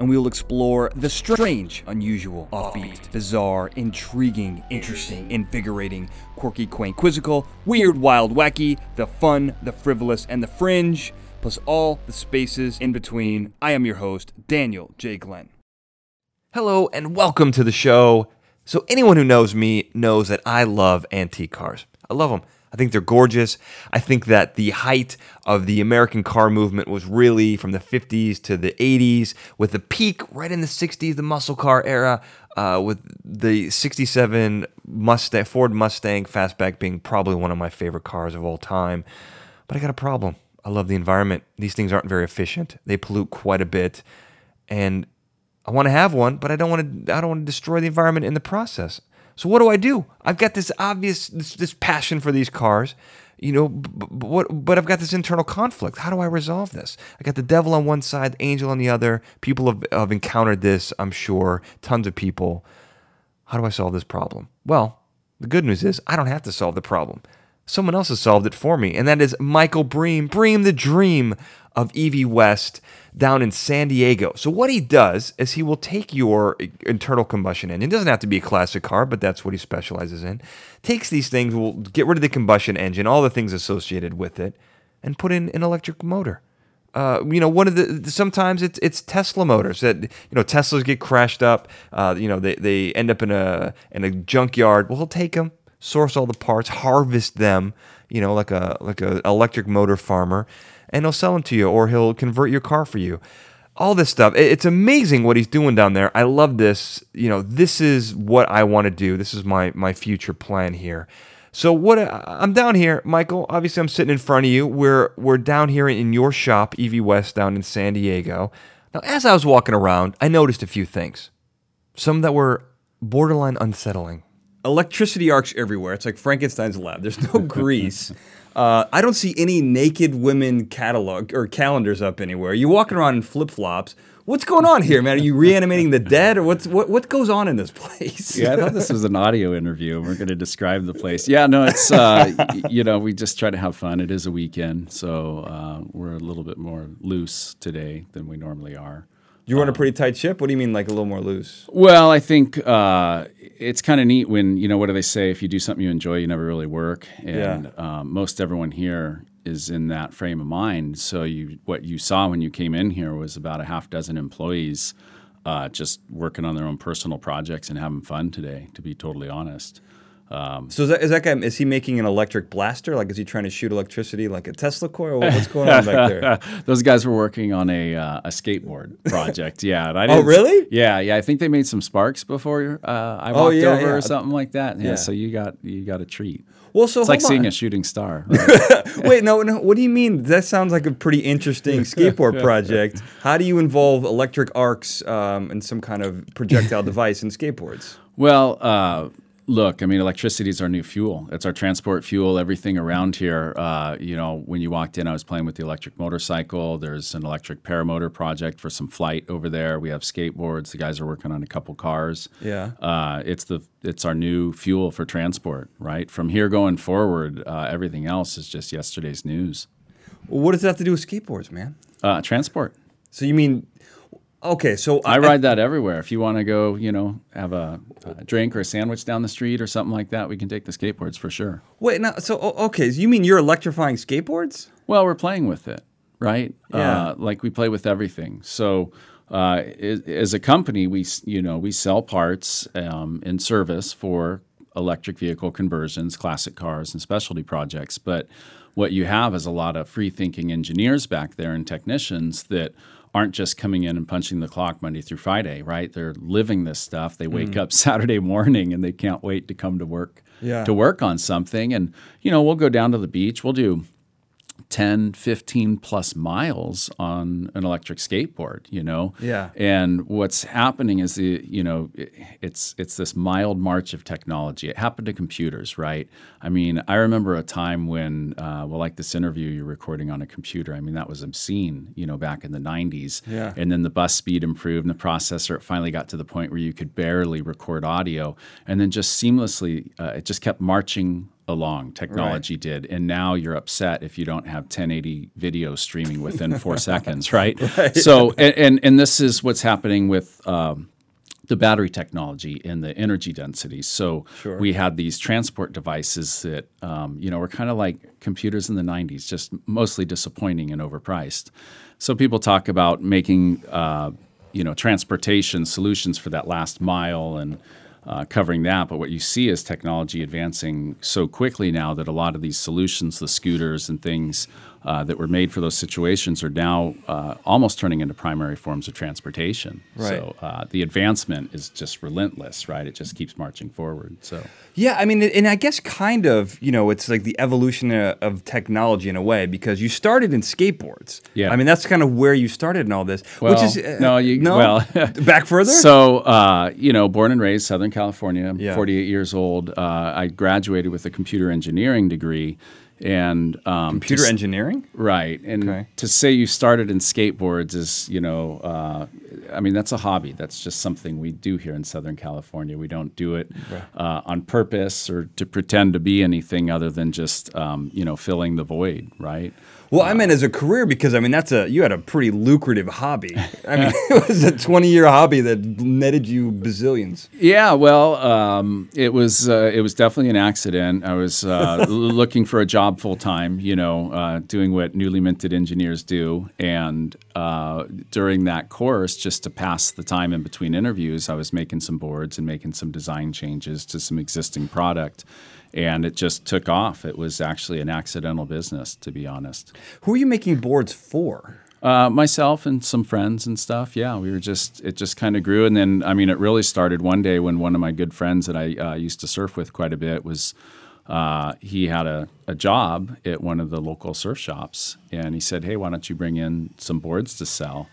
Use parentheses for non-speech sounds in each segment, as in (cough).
and we will explore the strange, unusual, offbeat, bizarre, intriguing, interesting, invigorating, quirky, quaint, quizzical, weird, wild, wacky, the fun, the frivolous, and the fringe, plus all the spaces in between. I am your host, Daniel J. Glenn. Hello, and welcome to the show. So, anyone who knows me knows that I love antique cars. I love them. I think they're gorgeous. I think that the height of the American car movement was really from the 50s to the 80s, with the peak right in the 60s, the muscle car era, uh, with the 67 Mustang, Ford Mustang Fastback being probably one of my favorite cars of all time. But I got a problem. I love the environment. These things aren't very efficient. They pollute quite a bit, and I want to have one, but I don't want to. I don't want to destroy the environment in the process. So what do I do? I've got this obvious this, this passion for these cars, you know, but, but, but I've got this internal conflict. How do I resolve this? I got the devil on one side, the angel on the other. People have, have encountered this, I'm sure, tons of people. How do I solve this problem? Well, the good news is I don't have to solve the problem. Someone else has solved it for me, and that is Michael Bream, Bream the Dream of EV West down in San Diego. So what he does is he will take your internal combustion engine. It doesn't have to be a classic car, but that's what he specializes in. Takes these things, will get rid of the combustion engine, all the things associated with it, and put in an electric motor. Uh, you know, one of the sometimes it's it's Tesla motors that you know Teslas get crashed up. Uh, you know, they, they end up in a in a junkyard. Well, he'll take them, source all the parts, harvest them. You know, like a like a electric motor farmer, and he'll sell them to you or he'll convert your car for you. All this stuff. It's amazing what he's doing down there. I love this. You know, this is what I want to do. This is my my future plan here. So what uh, I'm down here, Michael. Obviously, I'm sitting in front of you. We're we're down here in your shop, EV West, down in San Diego. Now, as I was walking around, I noticed a few things. Some that were borderline unsettling. Electricity arcs everywhere. It's like Frankenstein's lab. There's no (laughs) grease. Uh, I don't see any naked women catalog or calendars up anywhere. You're walking around in flip flops. What's going on here, man? Are you reanimating the dead, or what's what what goes on in this place? yeah, I thought this was an audio interview. and We're going to describe the place. Yeah, no, it's uh, you know we just try to have fun. It is a weekend, so uh, we're a little bit more loose today than we normally are. You run a pretty tight ship. What do you mean, like a little more loose? Well, I think uh, it's kind of neat when you know what do they say? If you do something you enjoy, you never really work. And um, most everyone here is in that frame of mind. So you, what you saw when you came in here was about a half dozen employees uh, just working on their own personal projects and having fun today. To be totally honest. So is that, is that guy? Is he making an electric blaster? Like, is he trying to shoot electricity like a Tesla coil? What's going on back there? (laughs) Those guys were working on a uh, a skateboard project. (laughs) Yeah. and I Oh, really? Yeah, yeah. I think they made some sparks before uh, I Oh, walked yeah, over yeah. or something like that. Yeah, Yeah. So you got you got a treat. Well, so It's like hold seeing a shooting star. (laughs) right? Wait, no, no. What do you mean? That sounds like a pretty interesting skateboard project. How do you involve electric arcs um, and some kind of projectile device in skateboards? well, uh, look, I mean, electricity is our new fuel. It's our transport fuel. Everything around here. Uh, you know, when you walked in, I was playing with the electric motorcycle. There's an electric paramotor project for some flight over there. We have skateboards. The guys are working on a couple cars. Yeah. uh, it's the it's our new fuel for transport, right? From here going forward, uh, everything else is just yesterday's news. Well, what does that have to do with skateboards, man? Uh, transport. So you mean? Okay, so I ride that everywhere. If you want to go, you know, have a, a drink or a sandwich down the street or something like that, we can take the skateboards for sure. Wait, now, so okay, so you mean you're electrifying skateboards? Well, we're playing with it, right? Yeah. Uh, like we play with everything. So, uh, as, as a company, we you know we sell parts um, and service for electric vehicle conversions, classic cars, and specialty projects. But what you have is a lot of free thinking engineers back there and technicians that aren't just coming in and punching the clock Monday through Friday, right? They're living this stuff. They wake mm. up (laughs) Saturday morning and they can't wait to come to work Yeah. to work on something. And you know, we'll go down to the beach. We'll do 10, 15 plus miles on an electric skateboard, you know? Yeah. And what's happening is the, you know, it- it's it's this mild march of technology. It happened to computers, right? I mean, I remember a time when, uh, well, like this interview you're recording on a computer. I mean, that was obscene, you know, back in the 90s. Yeah. And then the bus speed improved and the processor, it finally got to the point where you could barely record audio. And then just seamlessly, uh, it just kept marching along. Technology did. And now you're upset if you don't have 1080 video streaming within four (laughs) seconds, right? So, and, and, and this is what's happening with. Um, the battery technology and the energy density. So we had these transport devices that, um, you know, were kind of like computers in the 90s, just mostly disappointing and overpriced. So people talk about making, uh, you know, transportation solutions for that last mile and uh, covering that. But what you see is technology advancing so quickly now that a lot of these solutions, the scooters and things uh, that were made for those situations, are now uh, almost turning into primary forms of transportation. Right. So uh, the advancement is just relentless, right? It just keeps marching forward. So Yeah, I mean, and I guess kind of, you know, it's like the evolution uh, of technology in a way because you started in skateboards. Yeah. I mean, that's kind of where you started in all this, which Well, is uh, no, you- no well, (laughs) back further. (laughs) So, uh, you know, born and raised Southern California, I'm Yeah. 48 years old. Uh, I graduated with a computer engineering degree, and um, computer to engineering. Right, and Okay. to say you started in skateboards is, you know, uh, I mean, that's a hobby. That's just something we do here in Southern California. We don't do it uh, on purpose or to pretend to be anything other than just, um, you know, filling the void, right? Well, I meant as a career because I mean that's a you had a pretty lucrative hobby. I mean, (laughs) it was a twenty-year hobby that netted you bazillions. Yeah, well, um, it was uh, it was definitely an accident. I was uh, (laughs) looking for a job full time, you know, uh, doing what newly minted engineers do, and uh, during that course, just to pass the time in between interviews, I was making some boards and making some design changes to some existing product, and it just took off. It was actually an accidental business, to be honest. Who are you making boards for? Uh, myself and some friends and stuff. Yeah, we were just it just kind of grew, and then I mean, it really started one day when one of my good friends that I uh, used to surf with quite a bit was. Uh, he had a, a job at one of the local surf shops, and he said, "Hey, why don't you bring in some boards to sell?"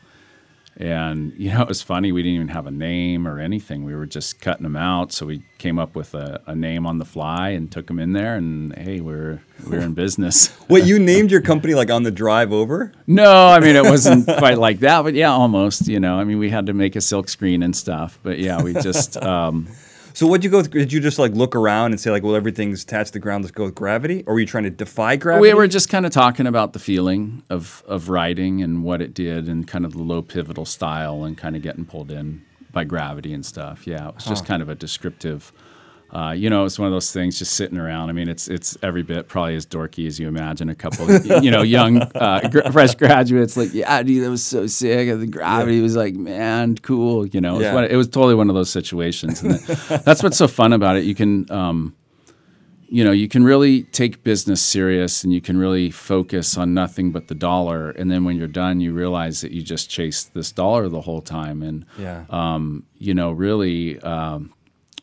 And (laughs) you know, it was funny. We didn't even have a name or anything. We were just cutting them out. So we came up with a, a name on the fly and took them in there. And hey, we're we're in business. (laughs) What you named your company like on the drive over? No, I mean it wasn't (laughs) quite like that, but yeah, almost. You know, I mean we had to make a silk screen and stuff, but yeah, we just um, So what'd you go? With, did you just like look around and say like, well, everything's attached to the ground. Let's go with gravity, or were you trying to defy gravity? we were just kind of talking about the feeling of of riding and what it did, and kind of the low pivotal style, and kind of getting pulled in by gravity and stuff. Yeah, it was just kind of a descriptive. Uh, you know, it's one of those things just sitting around. I mean, it's it's every bit probably as dorky as you imagine. A couple, of, you know, young uh, gr- fresh graduates like, yeah, dude, that was so sick. And the gravity was like, man, cool. You know, it was, one, it was totally one of those situations. And that, that's what's so fun about it. You can, um, you know, you can really take business serious, and you can really focus on nothing but the dollar. And then when you're done, you realize that you just chased this dollar the whole time. And Yeah. um, you know, really, um,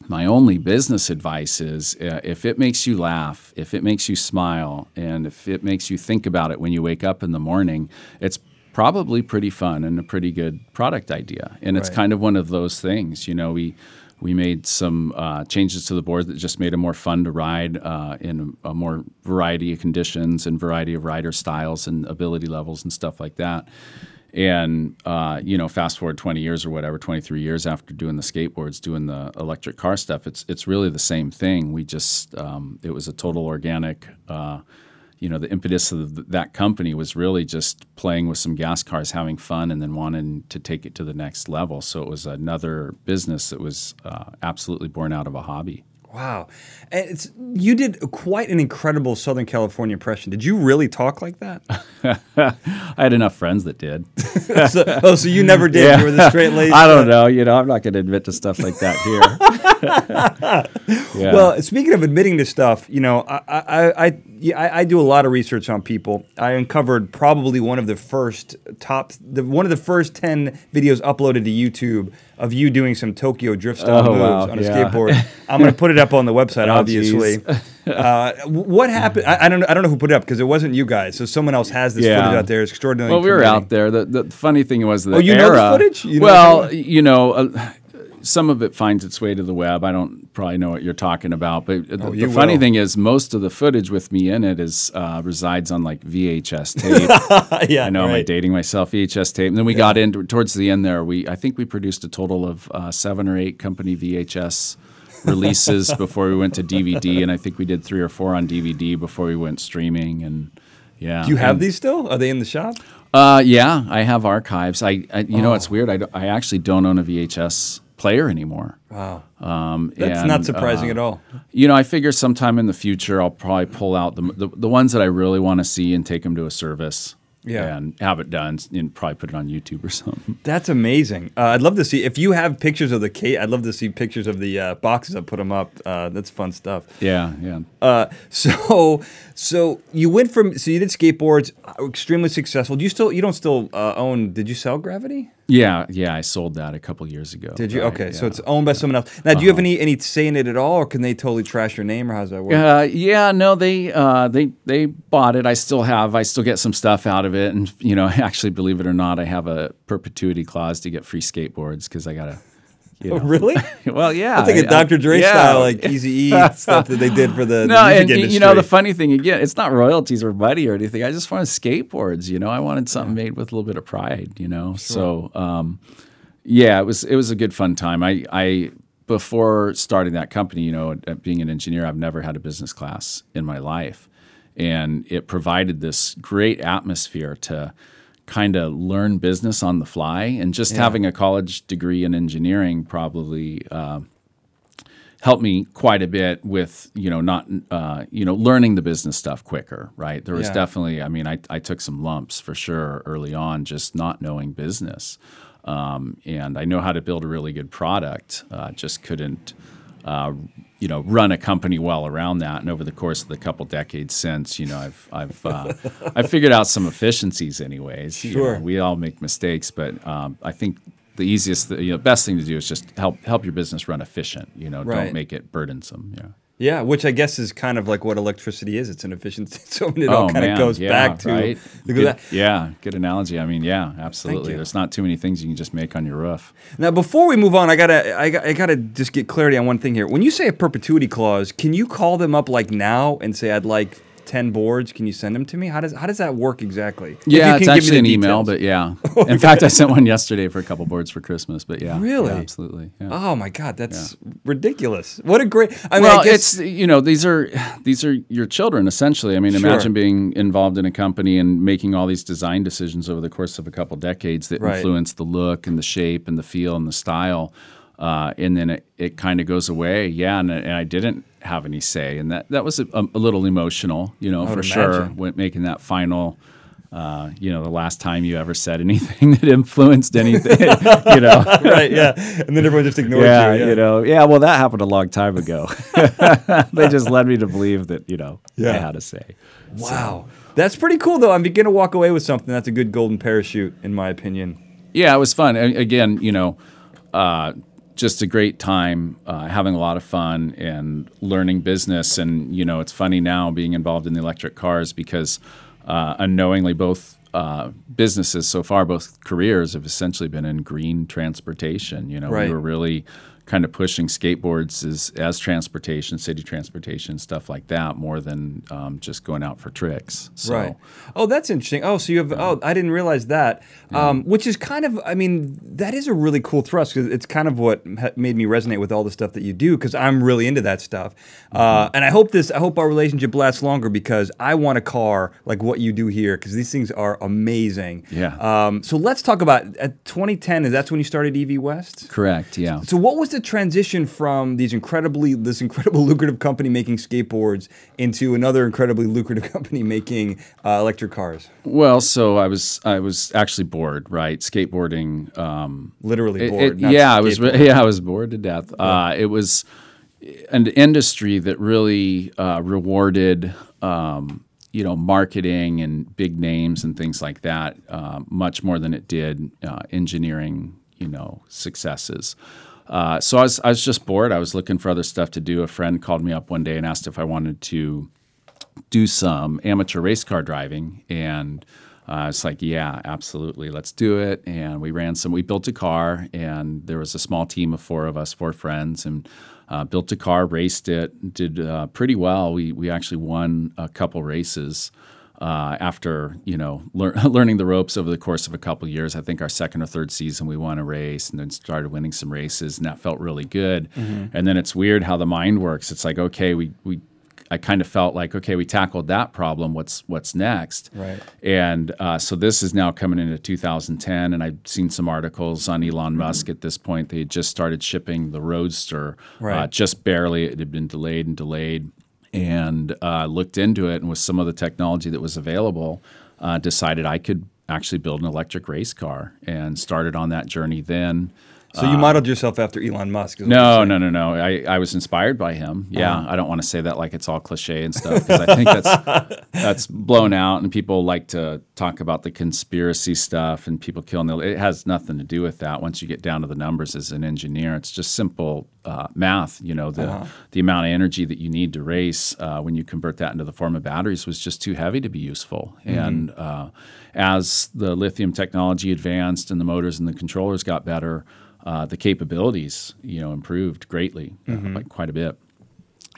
my only business advice is uh, if it makes you laugh, if it makes you smile, and if it makes you think about it when you wake up in the morning, it's probably pretty fun and a pretty good product idea. And it's Right. kind of one of those things. You know, we we made some uh, changes to the board that just made it more fun to ride uh, in a more variety of conditions and variety of rider styles and ability levels and stuff like that. And uh, you know, fast forward 20 years or whatever, 23 years after doing the skateboards, doing the electric car stuff, it's it's really the same thing. We just um, it was a total organic. Uh, you know, the impetus of th- that company was really just playing with some gas cars, having fun, and then wanting to take it to the next level. So it was another business that was uh, absolutely born out of a hobby. Wow, and it's you did quite an incredible Southern California impression. Did you really talk like that? (laughs) I had enough friends that did. (laughs) so, oh, so you never did. You were the straight laced. (laughs) I don't know. You know, I'm not going to admit to stuff like that here. yeah. Well, speaking of admitting to stuff, you know, I I, I, yeah, I I do a lot of research on people. I uncovered probably one of the first top, the, one of the first ten videos uploaded to YouTube of you doing some Tokyo drift style Oh, moves wow, on a yeah. skateboard. (laughs) I'm going to put it up on the website, Oh, obviously. (laughs) Uh, what happened? I, I don't know. I don't know who put it up because it wasn't you guys. So someone else has this Yeah. footage out there. It's extraordinarily. Well, we were out there. The, the funny thing was the Oh, you know the era- footage? You know well, you know, uh, some of it finds its way to the web. I don't probably know what you're talking about, but the, Oh, you the funny thing is, most of the footage with me in it is uh, resides on like VHS tape. (laughs) yeah, I know, am I right. dating myself? VHS tape. And then we got into towards the end there. We I think we produced a total of uh, seven or eight company VHS releases (laughs) before we went to DVD, and I think we did three or four on DVD before we went streaming. And yeah, Do you have and- these still? Are they in the shop? uh, yeah, I have archives. I, I you know, Oh. it's weird. I, I actually don't own a VHS player anymore. Wow, Um, that's and, not surprising uh, at all. You know, I figure sometime in the future I'll probably pull out the the, the ones that I really want to see and take them to a service. Yeah. and have it done and probably put it on YouTube or (laughs) something. That's amazing. Uh, I'd love to see if you have pictures of the case. I'd love to see pictures of the uh, boxes. I put them up. Uh, that's fun stuff. Yeah, yeah. Uh, (laughs) so, so you went from so you did skateboards, uh, extremely successful. Do you still you don't still uh, own? Did you sell Gravity? Yeah, yeah, I sold that a couple years ago. Did you? right, okay, so it's owned by someone else. Now, do you have any any say in it at all, or can they totally trash your name, or how's that work? Uh, yeah, no, they uh, they they bought it. I still have. I still get some stuff out of it, and you know, (laughs) actually, believe it or not, I have a perpetuity clause to get free skateboards because I gotta. You know. Oh, really? (laughs) Well, yeah, That's like a I- I- Dr. Dre yeah. style, like Easy E (laughs) stuff that they did for the, the No, music and industry. you know the funny thing again, it's not royalties or money or anything. I just wanted skateboards. You know, I wanted something made with a little bit of pride. You know, so um, yeah, it was it was a good fun time. I I before starting that company, you know, being an engineer, I've never had a business class in my life, and it provided this great atmosphere to kind of learn business on the fly. And just having a college degree in engineering probably. Uh, helped me quite a bit with you know not uh, you know learning the business stuff quicker right there was Yeah. definitely i mean I, I took some lumps for sure early on just not knowing business um, and i know how to build a really good product uh, just couldn't uh, you know run a company well around that and over the course of the couple decades since you know i've i've uh, (laughs) i've figured out some efficiencies anyways You know, Sure. we all make mistakes but um, i think the easiest, you know, best thing to do is just help help your business run efficient. You know, Right. don't make it burdensome. Yeah. Yeah, which I guess is kind of like what electricity is. It's an efficiency. (laughs) So it all oh kind man, of goes yeah, back to right? Good- that- yeah, good analogy. I mean, yeah, absolutely. There's not too many things you can just make on your roof. Now, before we move on, I gotta, I, got- I gotta just get clarity on one thing here. When you say a perpetuity clause, can you call them up like now and say, "I'd like ten boards"? Can you send them to me? How does, how does that work exactly? Yeah, can it's give me actually an email, but yeah. (laughs) Oh, in fact, I sent one yesterday for a couple boards for Christmas. But yeah, Really? yeah, absolutely. Yeah. oh my god, that's ridiculous! What a great. I mean, well, I guess, it's you know these are these are your children essentially. I mean, Sure. imagine being involved in a company and making all these design decisions over the course of a couple decades that Right. influence the look and the shape and the feel and the style, uh, and then it, it kind of goes away. Yeah, and, and I didn't have any say, and that that was a, a little emotional, you know, for would sure. imagine. When making that final. Uh, you know, the last time you ever said anything (laughs) that influenced anything, (laughs) you know, (laughs) right, yeah, and then everyone just ignores yeah, you. you know, yeah. Well, that happened a long time ago. they just led me to believe that you know I Yeah. had a say. Wow, that's pretty cool though. I'm beginning to walk away with something that's a good golden parachute, in my opinion. Yeah, it was fun. A- Again, you know, uh, just a great time, uh, having a lot of fun and learning business. And you know, it's funny now being involved in the electric cars because uh, unknowingly both. Uh, businesses so far, both careers have essentially been in green transportation. You know, Right. we were really kind of pushing skateboards as, as transportation, city transportation, stuff like that, more than um, just going out for tricks. So, Right. Oh, that's interesting. Oh, so you have. Oh, I didn't realize that. Um, which is kind of. I mean, that is a really cool thrust because it's kind of what ha- made me resonate with all the stuff that you do because I'm really into that stuff. Uh, and I hope this. I hope our relationship lasts longer because I want a car like what you do here because these things are amazing. Yeah. Um, so let's talk about at 2010. Is that's when you started EV West? Correct. Yeah. So what was the transition from these incredibly this incredible (laughs) lucrative company making skateboards into another incredibly lucrative (laughs) company making uh, electric cars? Well, so I was I was actually bored, right? Skateboarding. Um, Literally it- bored. it- yeah, I was. (laughs) Yeah, I was bored to death. Uh, it was an industry that really uh, rewarded, um, you know, marketing and big names and things like that, uh, much more than it did uh, engineering, you know, successes. Uh, so I was I was just bored. I was looking for other stuff to do. A friend called me up one day and asked if I wanted to do some amateur race car driving and. Uh, it's like, yeah, absolutely, let's do it. And we ran some. We built a car, and there was a small team of four of us, four friends, and uh, built a car, raced it, did uh, pretty well. We we actually won a couple races uh, after you know lear- (laughs) learning the ropes over the course of a couple years. I think our second or third season we won a race, and then started winning some races, and that felt really good. Mm-hmm. And then it's weird how the mind works. It's like, okay, we we I kind of felt like, okay, we tackled that problem. What's what's next? Right. And uh, so this is now coming into 2010, and I've seen some articles on Elon Musk at this point. They had just started shipping the Roadster, uh, Right. just barely. It had been delayed and delayed, and uh, looked into it, and with some of the technology that was available, uh, decided I could actually build an electric race car, and started on that journey then. So you modeled yourself after Elon Musk? is what you're No, no, no, no. I, I was inspired by him. Yeah, I don't want to say that like it's all cliche and stuff because I think that's (laughs) that's blown out, and people like to talk about the conspiracy stuff and people killing the. It has nothing to do with that. Once you get down to the numbers as an engineer, it's just simple uh, math. You know, the the amount of energy that you need to race uh, when you convert that into the form of batteries was just too heavy to be useful. And uh, as the lithium technology advanced and the motors and the controllers got better uh, the capabilities, you know, improved greatly, uh, like quite a bit.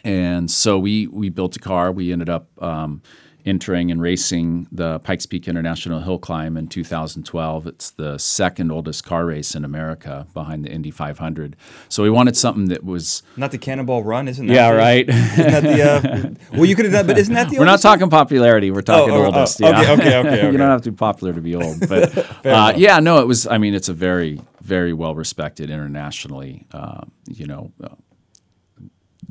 And so we we built a car. We ended up um, entering and racing the Pikes Peak International Hill Climb in 2012. It's the second oldest car race in America, behind the Indy 500. So we wanted something that was. Not the Cannonball Run, isn't that? Yeah, the- right. Isn't that the? Uh, (laughs) well, you could have done, but isn't that the? We're not one? talking popularity. We're talking oh, oh, oldest. okay, yeah. okay, okay, (laughs) you okay. don't have to be popular to be old, but (laughs) uh, yeah, no, it was. I mean, it's a very, very well respected internationally. Uh, you know.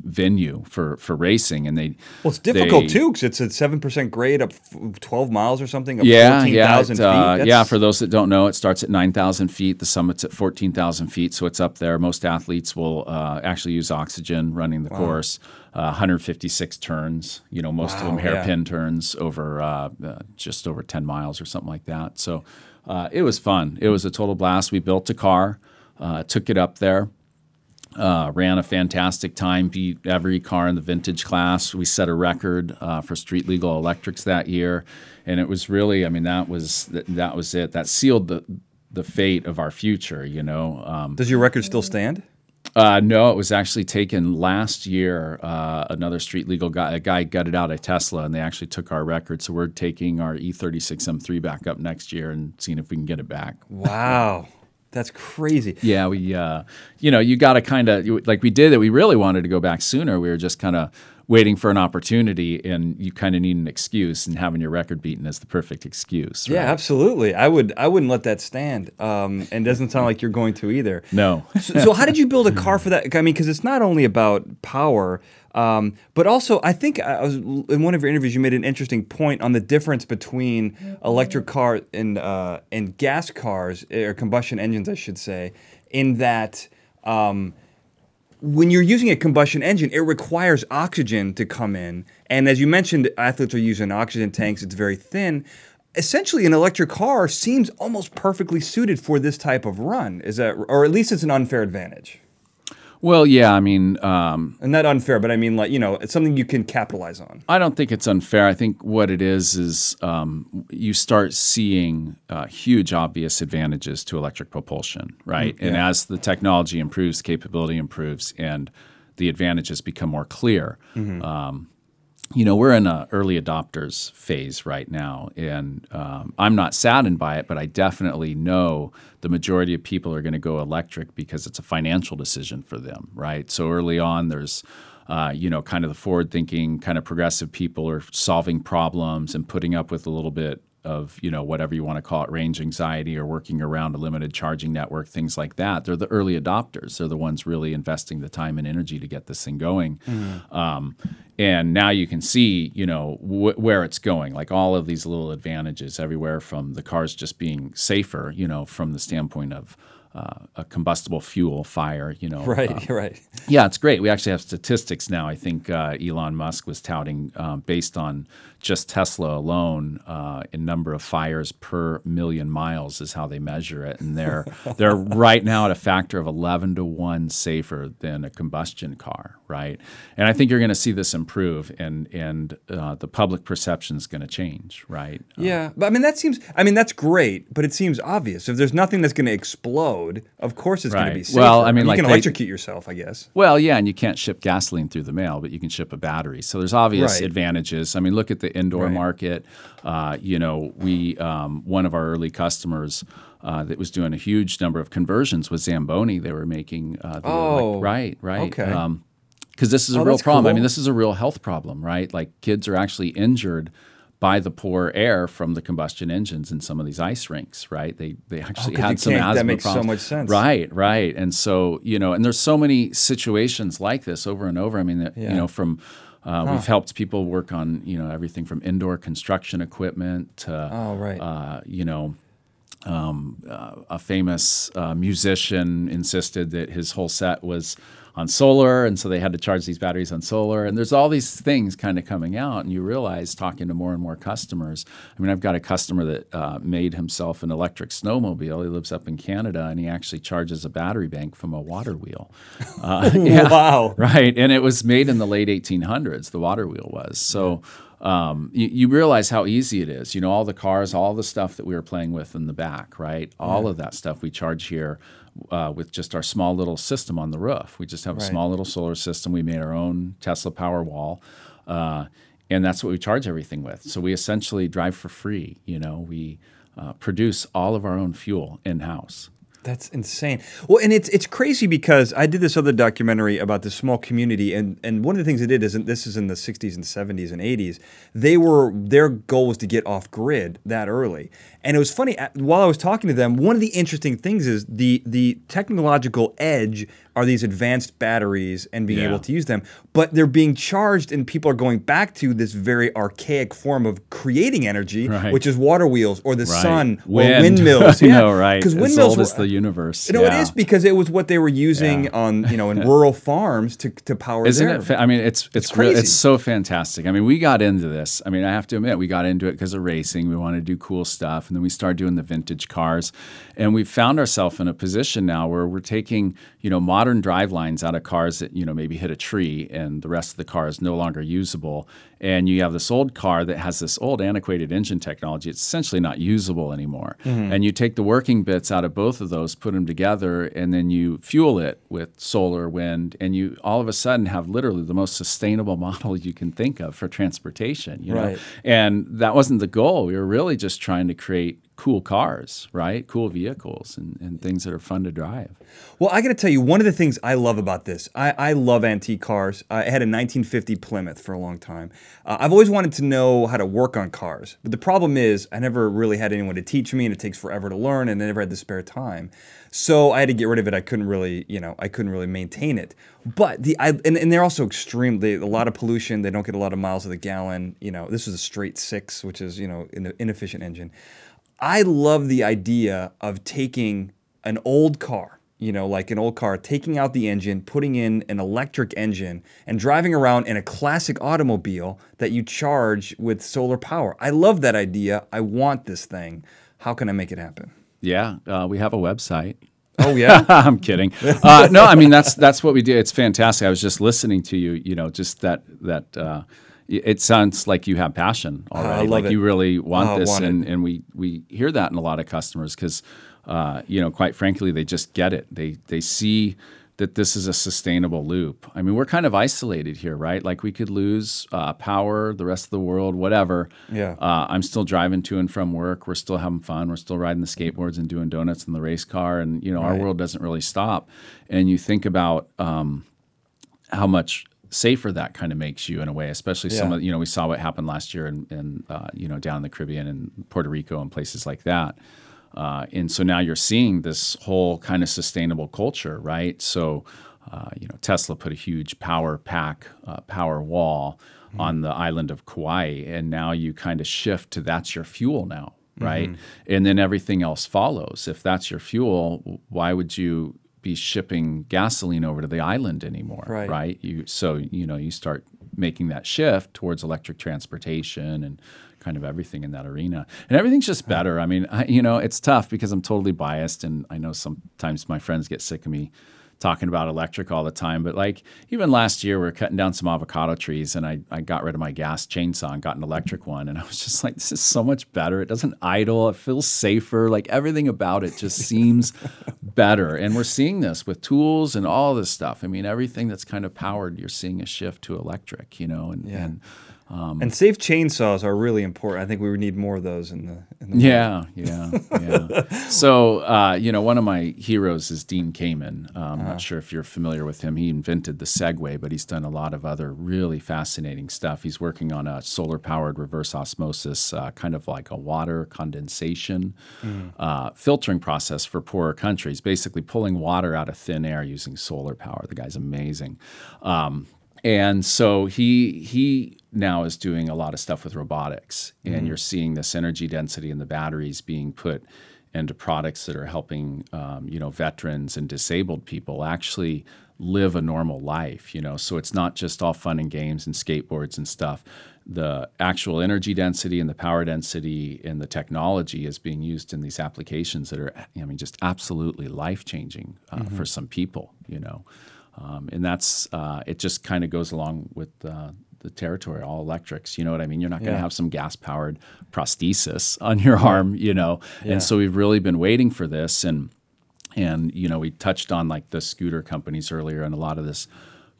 Venue for for racing and they Well, it's difficult they- too because it's a seven percent grade up twelve miles or something. Up yeah, fourteen yeah, it, feet. uh, yeah. For those that don't know, it starts at nine thousand feet. The summit's at fourteen thousand feet, so it's up there. Most athletes will uh, actually use oxygen running the course. Uh, 156 turns. You know, most of them Wow, yeah. hairpin turns over uh, uh, just over 10 miles or something like that. So uh, it was fun. It was a total blast. We built a car, uh, took it up there. Uh, ran a fantastic time, beat every car in the vintage class. We set a record uh, for street legal electrics that year, and it was really, I mean, that was that, that was it. That sealed the the fate of our future. You know, um, Does your record still stand? uh, no, it was actually taken last year. Uh, another street legal guy, a guy gutted out a Tesla, and they actually took our record. So we're taking our E E36 M3 back up next year and seeing if we can get it back. Wow, that's crazy. Yeah, we, uh, you know, you got to kind of like we did it. We really wanted to go back sooner. We were just kind of waiting for an opportunity, and you kind of need an excuse, and having your record beaten is the perfect excuse. Yeah, absolutely. I would. I wouldn't let that stand. Um, and it doesn't sound like you're going to either. (laughs) No. so, so how did you build a car for that? I mean, because it's not only about power, um, but also I think I was in one of your interviews. You made an interesting point on the difference between electric car and uh, and gas cars or combustion engines, I should say, in that. Um, when you're using a combustion engine, it requires oxygen to come in. And as you mentioned, athletes are using oxygen tanks, it's very thin. Essentially, an electric car seems almost perfectly suited for this type of run. Is that, or at least it's an unfair advantage? Well, yeah, I mean, um, And not unfair, but I mean, like, you know, it's something you can capitalize on. I don't think it's unfair. I think what it is is um, you start seeing uh, huge obvious advantages to electric propulsion, right? And as the technology improves, capability improves, and the advantages become more clear. Um, you know, we're in a early adopters phase right now, and um, I'm not saddened by it, but I definitely know the majority of people are going to go electric because it's a financial decision for them, right? So early on, there's uh, you know, kind of the forward-thinking, kind of progressive people are solving problems and putting up with a little bit of you know whatever you want to call it range anxiety or working around a limited charging network things like that they're the early adopters. They're the ones really investing the time and energy to get this thing going. Um, and now you can see you know wh- where it's going. Like all of these little advantages everywhere from the cars just being safer you know from the standpoint of uh, a combustible fuel fire. You know, Right, uh, right. yeah, it's great. We actually have statistics now. I think uh, Elon Musk was touting um, based on just Tesla alone, uh, in number of fires per million miles is how they measure it, and they're (laughs) they're right now at a factor of eleven to one safer than a combustion car, right? And I think you're going to see this improve, and and uh, the public perception is going to change, right? Yeah, but I mean that seems. I mean that's great, but it seems obvious. If there's nothing that's going to explode, of course it's going to be safer. Well, I mean, you like can they- electrocute yourself, I guess. Well, yeah, and you can't ship gasoline through the mail, but you can ship a battery. So there's obvious Right. advantages. I mean, look at the indoor Right. market. Uh, you know, we um, one of our early customers uh, that was doing a huge number of conversions was Zamboni. They were making uh, the elec- Oh, right, right. okay. because this is a Oh, real problem. I mean, this is a real health problem, right? Like kids are actually injured by the poor air from the combustion engines in some of these ice rinks, right? They they actually Oh, 'cause you had some can't- that asthma makes so problems. much sense. Right, right. And so you know, and there's so many situations like this over and over. I mean, Yeah. you know, from uh, we've helped people work on you know everything from indoor construction equipment to Oh, right. uh, you know um, uh, a famous uh, musician insisted that his whole set was on solar, and so they had to charge these batteries on solar. And there's all these things kind of coming out, and you realize talking to more and more customers. I mean, I've got a customer that uh, made himself an electric snowmobile. He lives up in Canada, and he actually charges a battery bank from a water wheel. Uh, (laughs) (laughs) yeah, Wow. Right, and it was made in the late 1800s. The water wheel was so. Um, you, you realize how easy it is. You know, all the cars, all the stuff that we were playing with in the back, right? All of that stuff we charge here uh, with just our small little system on the roof. We just have a Right. small little solar system. We made our own Tesla Powerwall. Uh, and that's what we charge everything with. So we essentially drive for free. You know, we uh, produce all of our own fuel in house. That's insane. Well, and it's it's crazy because I did this other documentary about this small community, and and one of the things they did is, this is in the '60s and '70s and '80s. They were their goal was to get off grid that early, and it was funny. While I was talking to them, one of the interesting things is the the technological edge are these advanced batteries and being Yeah. able to use them, but they're being charged, and people are going back to this very archaic form of creating energy, Right. which is water wheels or the Right. sun or windmills. (laughs) Yeah, know, right? Because windmills were, the universe. no, yeah. it is because it was what they were using Yeah. on you know in (laughs) rural farms to, to power Isn't their. it? Fa- I mean, it's it's real, crazy. it's so fantastic. I mean, we got into this. I mean, I have to admit, we got into it because of racing. We wanted to do cool stuff, and then we started doing the vintage cars, and we found ourselves in a position now where we're taking you know modern drive lines out of cars that you know maybe hit a tree, and the rest of the car is no longer usable, and you have this old car that has this old antiquated engine technology. It's essentially not usable anymore, Mm-hmm. and you take the working bits out of both of those, put them together, and then you fuel it with solar, wind, and you all of a sudden have literally the most sustainable (laughs) model you can think of for transportation. You know, Right. and that wasn't the goal. We were really just trying to create cool cars, right? Cool vehicles and, and things that are fun to drive. Well, I got to tell you, one of the things I love about this, I, I love antique cars. I had a 1950 Plymouth for a long time. Uh, I've always wanted to know how to work on cars, but the problem is I never really had anyone to teach me, and it takes forever to learn, and I never had the spare time. So I had to get rid of it. I couldn't really, you know, I couldn't really maintain it. But the, I, and, and they're also extremely a lot of pollution. They don't get a lot of miles of the gallon. You know, this was a straight six, which is you know an inefficient engine. I love the idea of taking an old car, you know, like an old car, taking out the engine, putting in an electric engine, and driving around in a classic automobile that you charge with solar power. I love that idea. I want this thing. How can I make it happen? Yeah, uh, we have a website. Oh, yeah? (laughs) I'm kidding. Uh, no, I mean that's that's what we do. It's fantastic. I was just listening to you. You know, just that that. Uh, it sounds like you have passion already. love like it. you really want Oh, this, want and, and we we hear that in a lot of customers because, uh, you know, quite frankly, they just get it. They they see that this is a sustainable loop. I mean, we're kind of isolated here, right? Like we could lose uh, power, the rest of the world, whatever. Yeah. Uh, I'm still driving to and from work. We're still having fun. We're still riding the skateboards and doing donuts in the race car, and you know our world doesn't really stop. And you think about um, how much safer that kind of makes you in a way, especially some of you know we saw what happened last year in, in uh, you know down in the Caribbean and Puerto Rico and places like that. Uh, and so now you're seeing this whole kind of sustainable culture, right? So, uh, you know, Tesla put a huge power pack, uh, Powerwall on the island of Kauai, and now you kind of shift to that's your fuel now, right? And then everything else follows. If that's your fuel, why would you be shipping gasoline over to the island anymore, Right. right? You so you know you start making that shift towards electric transportation and kind of everything in that arena, and everything's just better. I mean, I, you know, it's tough because I'm totally biased, and I know sometimes my friends get sick of me talking about electric all the time. But like even last year, we are cutting down some avocado trees, and I, I got rid of my gas chainsaw and got an electric mm-hmm. one, and I was just like, this is so much better. It doesn't idle. It feels safer. Like everything about it just seems (laughs) better. And we're seeing this with tools and all this stuff. I mean, everything that's kind of powered, you're seeing a shift to electric. You know, and, and and safe chainsaws are really important. I think we would need more of those in the. In the Yeah, yeah, (laughs) yeah. so, uh, you know, one of my heroes is Dean Kamen. Uh, I'm not sure if you're familiar with him. He invented the Segway, but he's done a lot of other really fascinating stuff. He's working on a solar powered reverse osmosis, uh, kind of like a water condensation uh, filtering process for poorer countries, basically pulling water out of thin air using solar power. The guy's amazing. Um, and so he he now is doing a lot of stuff with robotics, and you're seeing this energy density in the batteries being put into products that are helping um, you know veterans and disabled people actually live a normal life. You know, so it's not just all fun and games and skateboards and stuff. The actual energy density and the power density and the technology is being used in these applications that are, I mean, just absolutely life changing uh, for some people. You know. Um, and that's uh, it. Just kind of goes along with uh, the territory, all electrics. You know what I mean? You're not going to Yeah. have some gas powered prosthesis (laughs) on your arm, you know. Yeah. And so we've really been waiting for this, and and you know we touched on like the scooter companies earlier, and a lot of this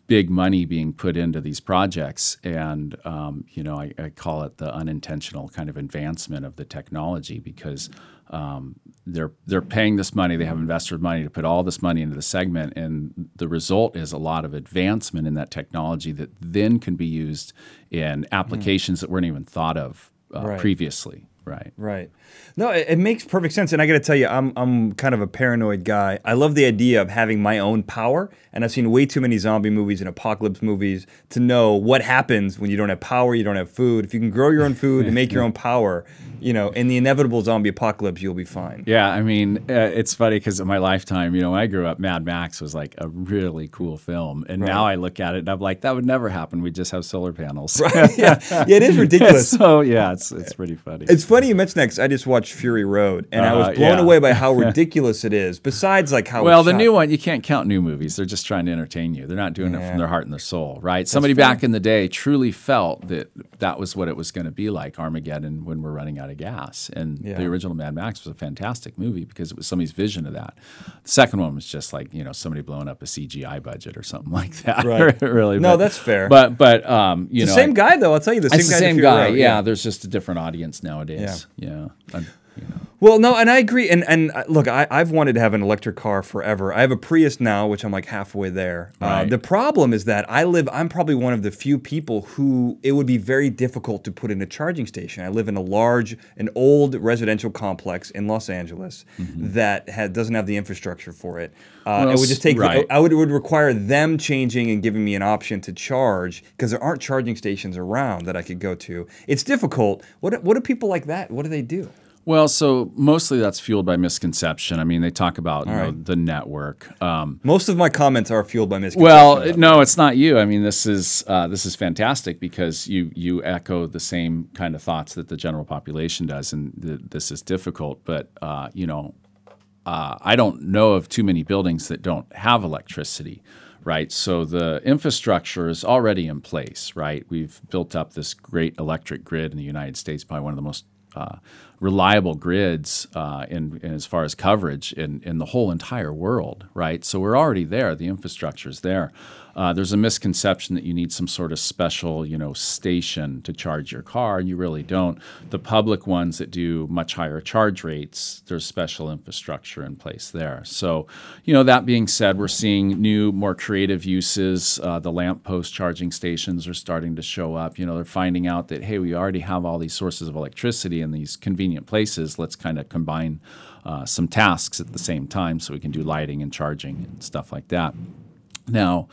big money being put into these projects, and um, you know I, I call it the unintentional kind of advancement of the technology because um, they're they're paying this money. They have investor money to put all this money into the segment, and the result is a lot of advancement in that technology that then can be used in applications that weren't even thought of uh, Right. previously. Right. Right. No, it, it makes perfect sense. And I got to tell you, I'm I'm kind of a paranoid guy. I love the idea of having my own power, and I've seen way too many zombie movies and apocalypse movies to know what happens when you don't have power, you don't have food. If you can grow your own food and make your (laughs) own power, you know, in the inevitable zombie apocalypse, you'll be fine. Yeah, I mean, uh, it's funny because in my lifetime, you know, when I grew up, Mad Max was like a really cool film, and now I look at it and I'm like, that would never happen. We just have solar panels. (laughs) yeah, yeah, it is ridiculous. so yeah, it's it's pretty funny. It's funny you mentioned that 'cause I just watched Fury Road, and I was Uh, blown yeah. away by how (laughs) ridiculous it is. Besides, like how well, the shot. new one, you can't count new movies. They're just trying to entertain you. They're not doing it from their heart and their soul, right? Somebody fair. back in the day truly felt that that was what it was going to be like Armageddon when we're running out of gas. And Yeah. the original Mad Max was a fantastic movie because it was somebody's vision of that. The second one was just like, you know, somebody blowing up a CGI budget or something (laughs) like that. Right. (laughs) really. No, but- that's fair. But, but, um, you the know. same guy though. I'll tell you, the same It's the guy. same guy. Road, yeah, there's just a different audience nowadays. Yeah. I'm- you know. Well, no, and I agree. And and uh, look, I, I've wanted to have an electric car forever. I have a Prius now, which I'm like halfway there. Uh, the problem is that I live. I'm probably one of the few people who it would be very difficult to put in a charging station. I live in a large, an old residential complex in Los Angeles that ha- doesn't have the infrastructure for it. Uh, Well, it would just take. right. I would it would require them changing and giving me an option to charge because there aren't charging stations around that I could go to. It's difficult. What what do people like that? What do they do? Well, so mostly that's fueled by misconception. I mean, they talk about you know, the network. Um, Most of my comments are fueled by misconception. well, no, it's not you. I mean, this is uh, this is fantastic because you you echo the same kind of thoughts that the general population does, and th- this is difficult. But uh, you know, uh, I don't know of too many buildings that don't have electricity, right? So the infrastructure is already in place, right? We've built up this great electric grid in the United States, probably one of the most uh, reliable grids uh, in, in as far as coverage in, in the whole entire world, right? So we're already there. The infrastructure is there. Uh, there's a misconception that you need some sort of special, you know, station to charge your car, and you really don't. The public ones that do much higher charge rates, there's special infrastructure in place there. So, you know, that being said, we're seeing new, more creative uses. Uh, the lamppost charging stations are starting to show up. You know, they're finding out that hey, we already have all these sources of electricity in these convenient places. Let's kind of combine uh, some tasks at the same time so we can do lighting and charging and stuff like that. Now,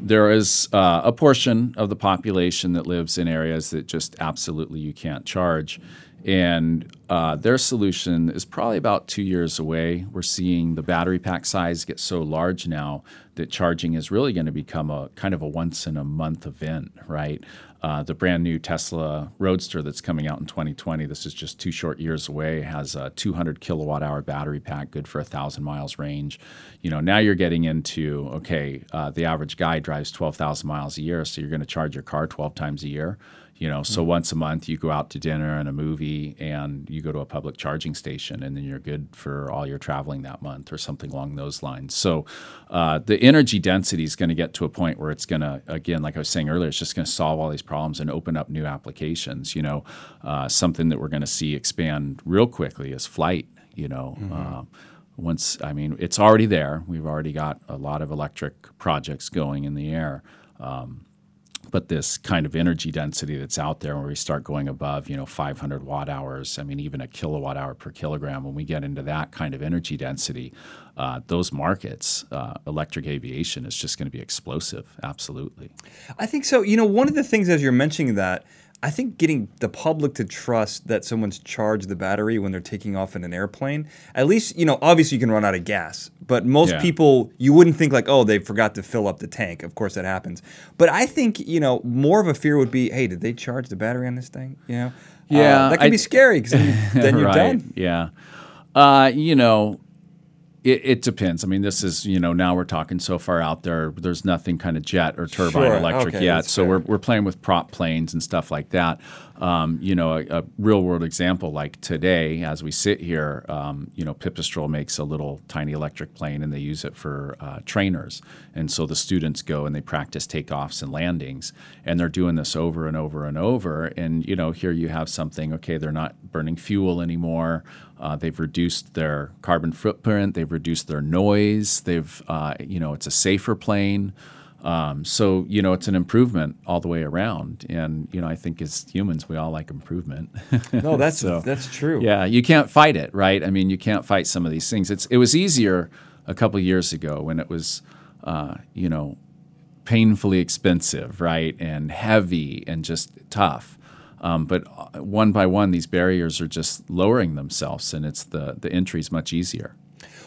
there is uh, a portion of the population that lives in areas that just absolutely you can't charge. And uh, their solution is probably about two years away. We're seeing the battery pack size get so large now that charging is really going to become a kind of a once in a month event, right? Uh, the brand new Tesla Roadster that's coming out in 2020, this is just two short years away, has a 200 kilowatt hour battery pack, good for a thousand miles range. You know, now you're getting into okay, uh, the average guy drives 12,000 miles a year, so you're going to charge your car 12 times a year you know so mm-hmm. once a month you go out to dinner and a movie and you go to a public charging station and then you're good for all your traveling that month or something along those lines. So uh, the energy density is going to get to a point where it's going to again like i was saying earlier it's just going to solve all these problems and open up new applications you know. Uh, something that we're going to see expand real quickly is flight you know. Mm-hmm. uh, once i mean it's already there. We've already got a lot of electric projects going in the air. Um, but this kind of energy density that's out there where we start going above you know 500 watt hours i mean even a kilowatt hour per kilogram when we get into that kind of energy density uh, those markets uh, electric aviation is just going to be explosive absolutely. I think so. You know one of the things as you're mentioning that I think getting the public to trust that someone's charged the battery when they're taking off in an airplane, at least, you know, obviously you can run out of gas, but most yeah. people, you wouldn't think like, oh, they forgot to fill up the tank. Of course that happens. But I think, you know, more of a fear would be, hey, did they charge the battery on this thing? You know? Yeah. Uh, that can I, be scary because then, (laughs) then, you're right, done. Yeah. Uh, you know, it, it, depends. I mean, this is you know now we're talking so far out there. There's nothing kind of jet or turbine sure. electric okay, yet, so we're we're playing with prop planes and stuff like that. Um, you know, a, a, real world example like today, as we sit here, um, you know, Pipistrel makes a little tiny electric plane and they use it for uh, trainers. And so the students go and they practice takeoffs and landings, and they're doing this over and over and over. And you know, here you have something. Okay, they're not burning fuel anymore. Uh, they've reduced their carbon footprint. They've reduced their noise. They've, uh, you know, it's a safer plane. Um, so you know, it's an improvement all the way around, and you know, I think as humans, we all like improvement. (laughs) no, that's so, that's true. Yeah, you can't fight it, right? I mean, you can't fight some of these things. It's it was easier a couple years ago when it was, uh, you know, painfully expensive, right, and heavy and just tough. Um, but uh, one by one, these barriers are just lowering themselves, and it's the the entry is much easier.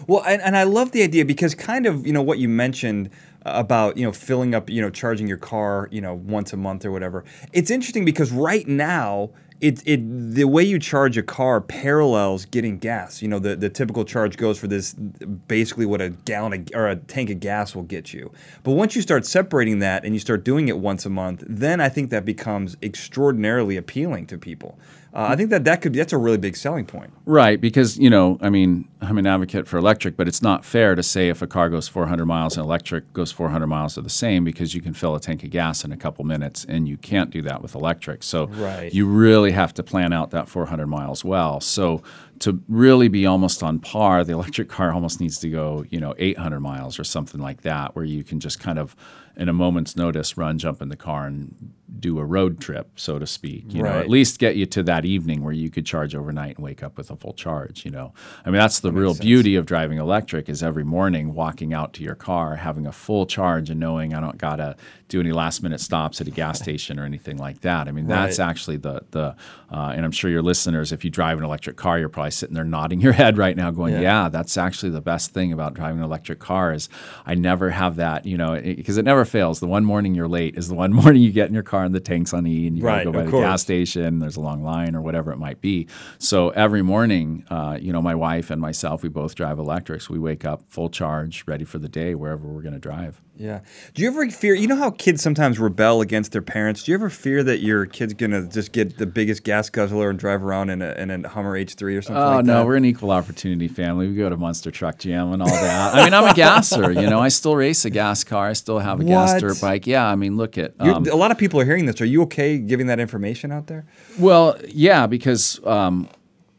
Well, and, and I love the idea because kind of you know what you mentioned about you know filling up you know charging your car you know once a month or whatever. It's interesting because right now it, it the way you charge a car parallels getting gas. You know, the, the typical charge goes for this basically what a gallon of, or a tank of gas will get you. But once you start separating that and you start doing it once a month, then I think that becomes extraordinarily appealing to people. Uh, I think that that could be, that's a really big selling point. Right, because you know, I mean, I'm an advocate for electric, but it's not fair to say if a car goes 400 miles and electric goes 400 miles are the same because you can fill a tank of gas in a couple minutes, and you can't do that with electric. So right. you really have to plan out that 400 miles well. So to really be almost on par, the electric car almost needs to go, you know, 800 miles or something like that, where you can just kind of, in a moment's notice, run, jump in the car, and do a road trip, so to speak. You right. know, at least get you to that evening where you could charge overnight and wake up with a full charge. You know, I mean that's the that real beauty of driving electric is every morning walking out to your car, having a full charge, and knowing I don't gotta do any last minute stops at a gas (laughs) station or anything like that. I mean right. that's actually the the uh, and I'm sure your listeners, if you drive an electric car, you're probably sitting there nodding your (laughs) head right now, going, yeah. "Yeah, that's actually the best thing about driving an electric car is I never have that, you know, because it, it never fails. The one morning you're late is the one (laughs) morning you get in your car and the tank's on E and you right, gotta go by the course. gas station. There's a long line or whatever it might be. So every morning, uh, you know, my wife and myself, we both drive electrics. We wake up full charge, ready for the day wherever we're going to drive. Yeah. Do you ever fear? You know how kids sometimes rebel against their parents. Do you ever fear that your kid's gonna just get the biggest gas guzzler and drive around in a, in a Hummer H3 or something? Oh like no, that? we're an equal opportunity family. We go to Monster Truck Jam and all that. I mean, I'm a gasser. You know, I still race a gas car. I still have a gas dirt bike. Yeah. I mean, look at. Um, a lot of people are hearing this. Are you okay giving that information out there? Well, yeah, because um,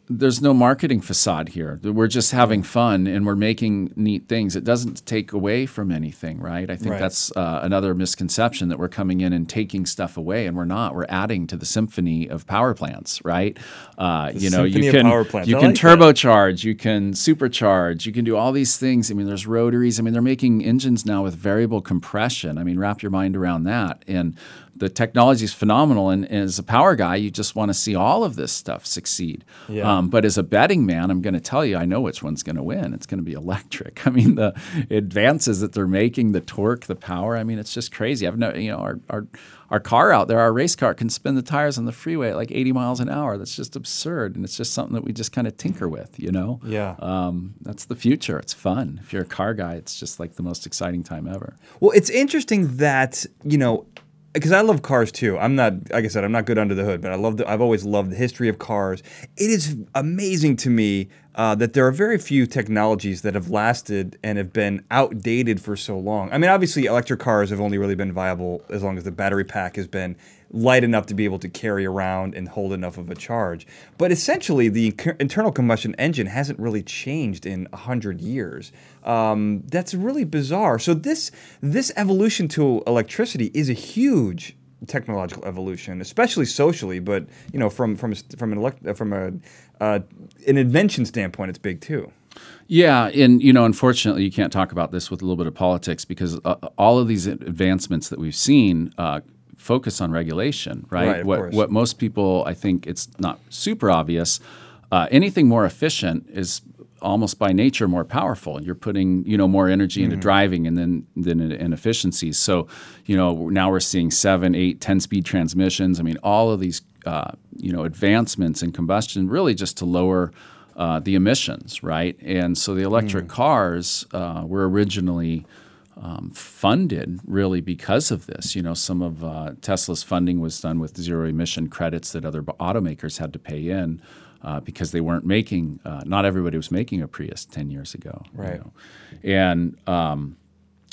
there's no marketing facade here. We're just having fun and we're making neat things. It doesn't take away from anything, right? I think Right. that's uh, another misconception that we're coming in and taking stuff away, and we're not. We're adding to the symphony of power plants, right? Uh, you know, you can you I can like that. turbocharge, you can supercharge, you can do all these things. I mean, there's rotaries. I mean, they're making engines now with variable compression. I mean, wrap your mind around that. And the technology is phenomenal. And, and as a power guy, you just want to see all of this stuff succeed. Yeah. Um, but as a betting man, I'm going to tell you, I know which one's going to win. It's going to be electric. (laughs) I mean, the advances that they're making, the torque, the power. I mean, it's just crazy. I've no, you know, our, our our car out there, our race car can spin the tires on the freeway at like 80 miles an hour. That's just absurd, and it's just something that we just kind of tinker with, you know. Yeah. Um, that's the future. It's fun. If you're a car guy, it's just like the most exciting time ever. Well, it's interesting that you know, because I love cars too. I'm not, like I said, I'm not good under the hood, but I love. The, I've always loved the history of cars. It is amazing to me uh, that there are very few technologies that have lasted and have been outdated for so long. I mean, obviously, electric cars have only really been viable as long as the battery pack has been light enough to be able to carry around and hold enough of a charge. But essentially, the internal combustion engine hasn't really changed in a hundred years. Um, that's really bizarre. So this this evolution to electricity is a huge technological evolution, especially socially. But you know, from from from an elect- from a uh, an invention standpoint, it's big too. Yeah, and you know, unfortunately, you can't talk about this with a little bit of politics because uh, all of these advancements that we've seen uh, focus on regulation, right? Right, what course. what most people, I think, it's not super obvious. Uh, anything more efficient is almost by nature more powerful. You're putting you know more energy Mm-hmm. into driving and then then in, efficiencies. So you know now we're seeing seven, eight, ten speed transmissions. I mean, all of these uh, you know advancements in combustion really just to lower uh, the emissions, right? And so the electric cars uh, were originally um, funded really because of this. You know, some of uh, Tesla's funding was done with zero emission credits that other automakers had to pay in. Uh, because they weren't making, uh, not everybody was making a Prius 10 years ago. you Right. know. And um,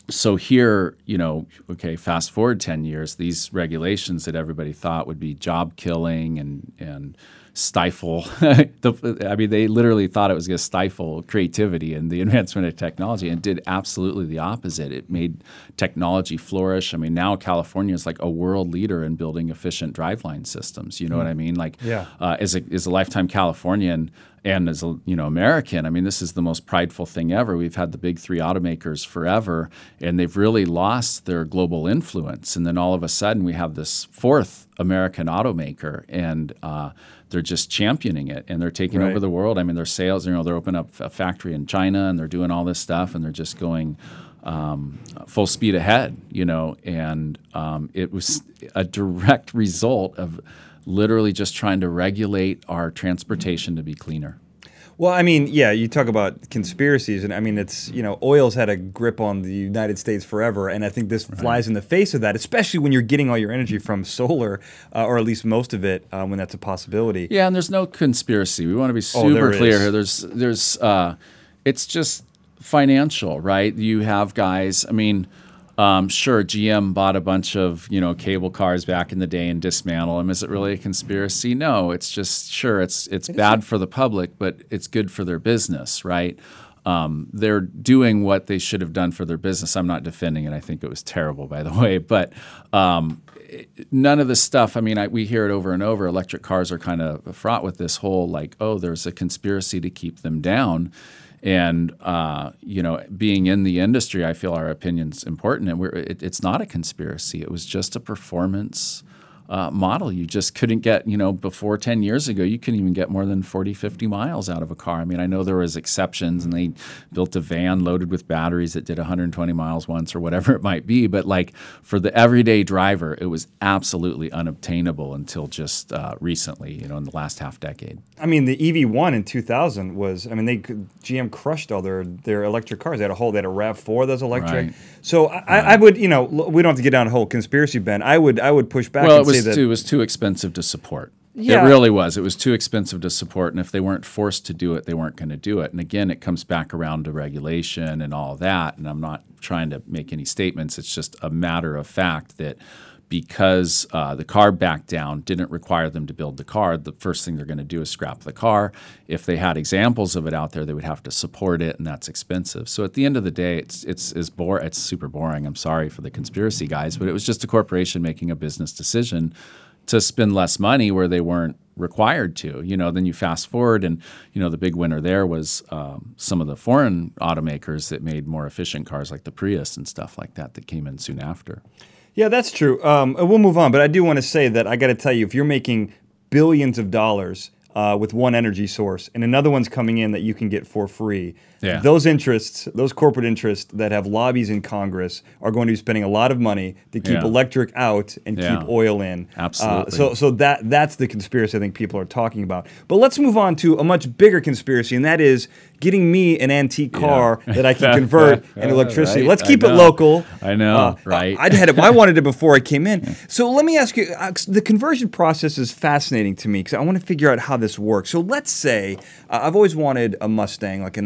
so here, you know, okay, fast forward 10 years, these regulations that everybody thought would be job killing and, and stifle, (laughs) the, I mean, they literally thought it was going to stifle creativity and the (laughs) advancement of technology and did absolutely the opposite. It made technology flourish. I mean, now California is like a world leader in building efficient driveline systems. You know what I mean? Like, Yeah. uh, as, a, as a lifetime Californian and as a you know American, I mean, this is the most prideful thing ever. We've had the big three automakers forever, and they've really lost their global influence. And then all of a sudden, we have this fourth American automaker, and uh, they're just championing it, and they're taking Right. over the world. I mean, their sales, you know, they're opening up a factory in China, and they're doing all this stuff, and they're just going um, full speed ahead, you know, and um, it was a direct (laughs) result of literally just trying to regulate our transportation to be cleaner. Well, I mean, yeah, you talk about conspiracies, and I mean, it's you know, oil's had a grip on the United States forever, and I think this flies in the face of that, especially when you're getting all your energy from solar, uh, or at least most of it, uh, when that's a possibility. Yeah, and there's no conspiracy. We want to be Oh, super clear here. There's there's uh, it's just financial, right? You have guys. I mean, um, sure, GM bought a bunch of you know cable cars back in the day and dismantled them. Is it really a conspiracy? No, it's just sure it's it's bad for the public, but it's good for their business, right? Um, they're doing what they should have done for their business. I'm not defending it. I think it was terrible, by the (laughs) way, but um, none of this stuff. I mean, I, we hear it over and over. Electric cars are kind of fraught with this whole like, oh, there's a conspiracy to keep them down. And uh, you know, being in the industry, I feel our opinion's important, and we're, it, it's not a conspiracy. It was just a performance uh, model. You just couldn't get, you know, before 10 years ago, you couldn't even get more than 40, 50 miles out of a car. I mean, I know there was exceptions and they built a van loaded with batteries that did 120 miles once or whatever (laughs) it might be. But like for the everyday driver, it was absolutely unobtainable until just uh, recently, you know, in the last half decade. I mean, the EV1 in 2000 was, I mean, they GM crushed all their, their electric cars. They had a whole, they had a RAV4 that's electric. Right. So I, I I would, you know, we don't have to get down a whole conspiracy bend. I would, I would push back Well, and it was say that. it was too expensive to support. Yeah. It really was. It was too expensive to support, and if they weren't forced to do it, they weren't going to do it. And again, it comes back around to regulation and all that. And I'm not trying to make any statements. It's just a matter of fact that because uh, the CARB mandate didn't require them to build the car, the first thing they're going to do is scrap the car. If they had examples of it out there, they would have to support it, and that's expensive. So at the end of the day, it's it's is bore it's super boring. I'm sorry for the conspiracy guys, but it was just a corporation making a business decision to spend less money where they weren't required to. You know, then you fast forward, and you know the big winner there was um, some of the foreign automakers that made more efficient cars like the Prius and stuff like that that came in soon after. Yeah, that's true. Um, we'll move on, but I do want to say that I got to tell you, if you're making billions of dollars uh, with one energy source and another one's coming in that you can get for free, Yeah. those interests, those corporate interests that have lobbies in Congress, are going to be spending a lot of money to keep Yeah. electric out and Yeah. keep oil in. Uh, Absolutely. so, so that that's the conspiracy I think people are talking about. But let's move on to a much bigger conspiracy, and that is getting me an antique car that I can (laughs) convert into electricity. Right, Let's keep it local. I know, Uh, right? I had it. I wanted it before I came in. (laughs) So let me ask you: uh, the conversion process is fascinating to me because I want to figure out how this works. So let's say uh, I've always wanted a Mustang, like a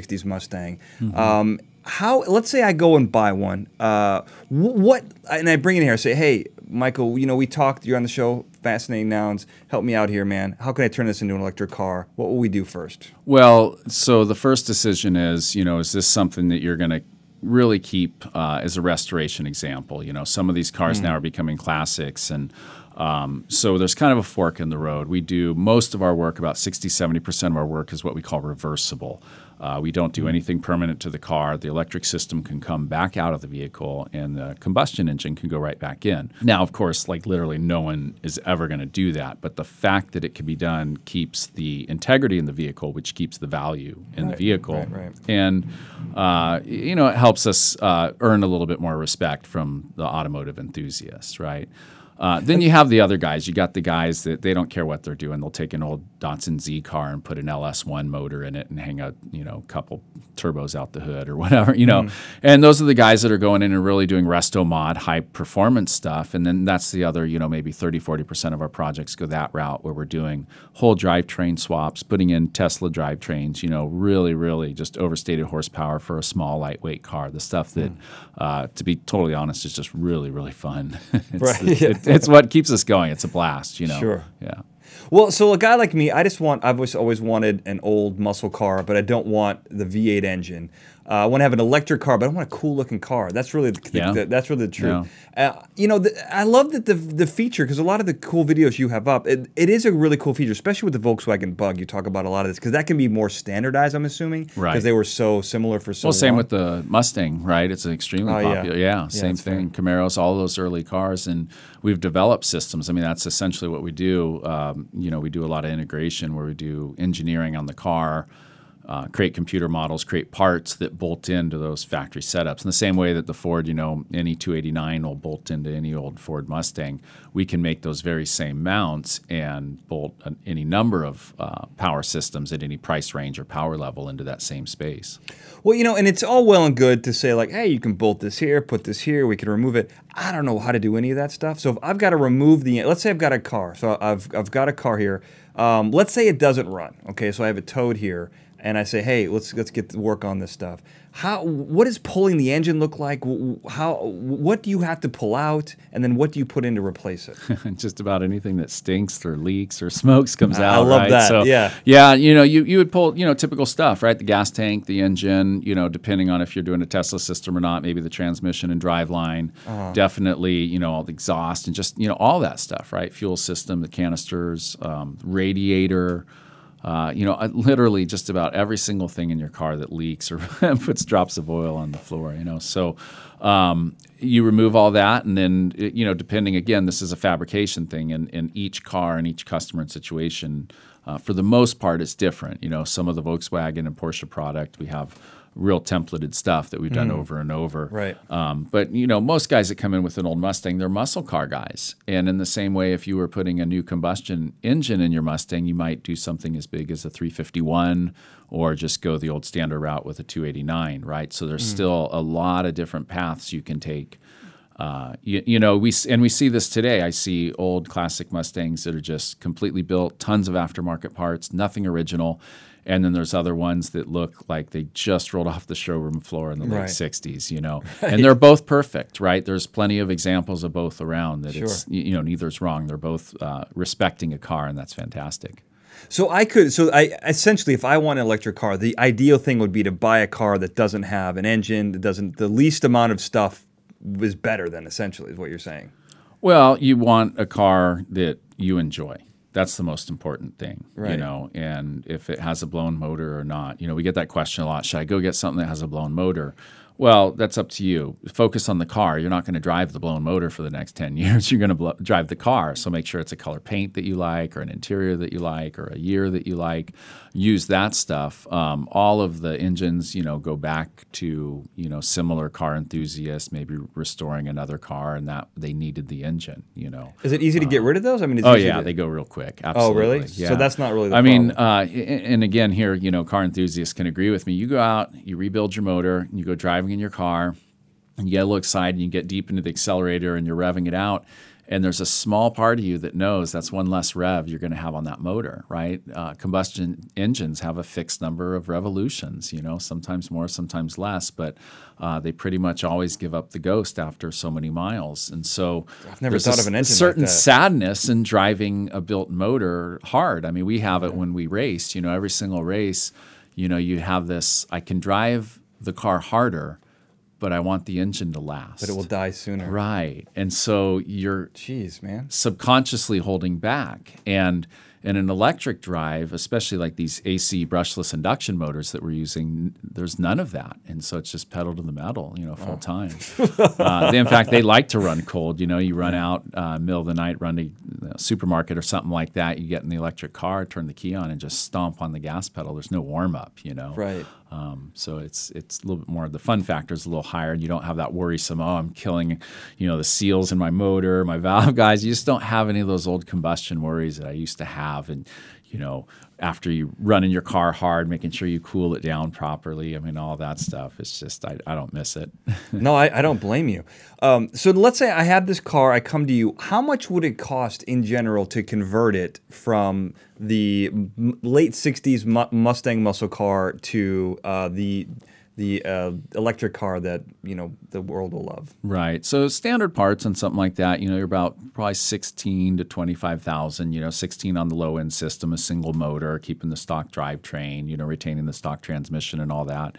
1960s Mustang. Mm-hmm. Um, how? Let's say I go and buy one. Uh, what? And I bring it here. I say, "Hey, Michael, you know we talked. You're on the show. Fascinating nouns. Help me out here, man. How can I turn this into an electric car? What will we do first? Well, so the first decision is, you know, is this something that you're going to really keep uh, as a restoration example? You know, some of these cars now are becoming classics, and um, so there's kind of a fork in the road. We do most of our work, about 60, 70% of our work is what we call reversible. Uh, we don't do anything permanent to the car. The electric system can come back out of the vehicle, and the combustion engine can go right back in. Now, of course, like literally no one is ever going to do that, but the fact that it can be done keeps the integrity in the vehicle, which keeps the value in the vehicle. right, right. And, uh, you know, it helps us uh, earn a little bit more respect from the automotive enthusiasts, right? Uh, then you have the other guys. You got the guys that they don't care what they're doing. They'll take an old Datsun Z car and put an LS1 motor in it and hang a you know couple turbos out the hood or (laughs) whatever, you know. And those are the guys that are going in and really doing resto mod, high performance stuff. And then that's the other, you know, maybe 30, 40% of our projects go that route where we're doing whole drivetrain swaps, putting in Tesla drivetrains, you know, really, really just overstated horsepower for a small, lightweight car. The stuff that, uh, to be totally honest, is just really, really fun. (laughs) it's, Right, it's, yeah. it- it's what keeps us going. It's a blast, you know. Sure. Yeah. Well, so a guy like me, I just want, I've always, always wanted an old muscle car, but I don't want the V8 engine. Uh, I want to have an electric car, but I want a cool looking car. That's really the, Yeah. the- that's really the truth. Uh, you know, the, I love that the the feature because a lot of the cool videos you have up, it, it is a really cool feature, especially with the Volkswagen Bug. You talk about a lot of this because that can be more standardized. I'm assuming, Right. Because they were so similar for so Well, same long. with the Mustang, right? It's an extremely Oh, yeah. popular. Yeah, same that's fair. thing. Camaros, all those early cars, and we've developed systems. I mean, that's essentially what we do. Um, you know, we do a lot of integration where we do engineering on the car. Uh, create computer models, create parts that bolt into those factory setups. In the same way that the Ford, you know, any 289 will bolt into any old Ford Mustang, we can make those very same mounts and bolt an, any number of uh, power systems at any price range or power level into that same space. Well, you know, and it's all well and good to say like, hey, you can bolt this here, put this here, we can remove it. I don't know how to do any of that stuff. So if I've got to remove the, let's say I've got a car, so I've I've got a car here. Um, let's say it doesn't run. Okay, so I have it towed here, and I say, hey, let's let's get to work on this stuff. How what does pulling the engine look like? How what do you have to pull out, and then what do you put in to replace it? (laughs) just about anything that stinks or leaks or (laughs) smokes comes I out. I love right? that, So, yeah. yeah. You know, you, you would pull you know typical stuff, right? The gas tank, the engine. You know, depending on if you're doing a Tesla system or not, maybe the transmission and drive line. Uh-huh. Definitely, you know, all the exhaust and just you know all that stuff, right? Fuel system, the canisters, um, radiator. Uh, you know, literally just about every single thing in your car that leaks or (laughs) puts drops of oil on the floor. You know, so um, you remove all that, and then you know, depending again, this is a fabrication thing, and in each car and each customer and situation, uh, for the most part, it's different. You know, some of the Volkswagen and Porsche product, we have real templated stuff that we've done over and over. Right. Um, but you know, most guys that come in with an old Mustang, they're muscle car guys. And in the same way, if you were putting a new combustion engine in your Mustang, you might do something as big as a 351, or just go the old standard route with a 289, right? So there's still a lot of different paths you can take. Uh, you, you know, we and we see this today. I see old classic Mustangs that are just completely built, tons of aftermarket parts, nothing original, And then there's other ones that look like they just rolled off the showroom floor in the late Right. 60s, you know. (laughs) And they're both perfect, right? There's plenty of examples of both around that it's, you know, neither's wrong. They're both uh, respecting a car, and that's fantastic. So I could, so I essentially, if I want an electric car, the ideal thing would be to buy a car that doesn't have an engine, that doesn't, the least amount of stuff is better than essentially is what you're saying. Well, you want a car that you enjoy. That's the most important thing, you know. And if it has a blown motor or not, you know, we get that question a lot. Should I go get something that has a blown motor? Well, that's up to you. Focus on the car. You're not going to drive the blown motor for the next 10 (laughs) years. You're going to blo- drive the car. So make sure it's a color paint that you like, or an interior that you like, or a year that you like. Use that stuff. Um, all of the engines, you know, go back to, you know, similar car enthusiasts, maybe restoring another car and that they needed the engine, you know. Is it easy to get rid of those? I mean, it's Oh easy yeah, to- they go real quick. Oh, Absolutely. really? So that's not really the I mean, uh, and again, here, you know, car enthusiasts can agree with me. You go out, you rebuild your motor, and you go driving in your car, and you get a little excited, and you get deep into the accelerator, and you're revving it out. And there's a small part of you that knows that's one less rev you're going to have on that motor, right? Uh, combustion engines have a fixed number of revolutions, you know, sometimes more, sometimes less, but uh, they pretty much always give up the ghost after so many miles. And so I've never thought a of an engine like certain that. sadness in driving a built motor hard. I mean, we have it when we race. You know, every single race, you know, you have this. I can drive the car harder, but I want the engine to last. but it will die sooner. right, and so you're Jeez, man. subconsciously holding back. And in an electric drive, especially like these AC brushless induction motors that we're using, there's none of that. And so it's just pedal to the metal, you know, full time. (laughs) uh, they- in fact, they like to run cold. You know, you run out uh, middle of the night, run to the supermarket or something like that. You get in the electric car, turn the key on, and just stomp on the gas pedal. There's no warm up, you know. Right. Um, so it's it's a little bit more. The fun factor is a little higher, and you don't have that worrisome. Oh, I'm killing, you know, the seals in my motor, my (laughs) valve guides. You just don't have any of those old combustion worries that I used to have, and you know, after you run in your car hard, making sure you cool it down properly. I mean, all that stuff. It's just I, I don't miss it. (laughs) No, I, I don't blame you. Um, so let's say I have this car, I come to you. How much would it cost in general to convert it from the late '60s mu- Mustang muscle car to uh, the the uh, electric car that you know the world will love? Right. So standard parts and something like that, you know, you're about probably sixteen to twenty-five thousand. You know, sixteen on the low end system, a single motor, keeping the stock drivetrain, you know, retaining the stock transmission and all that.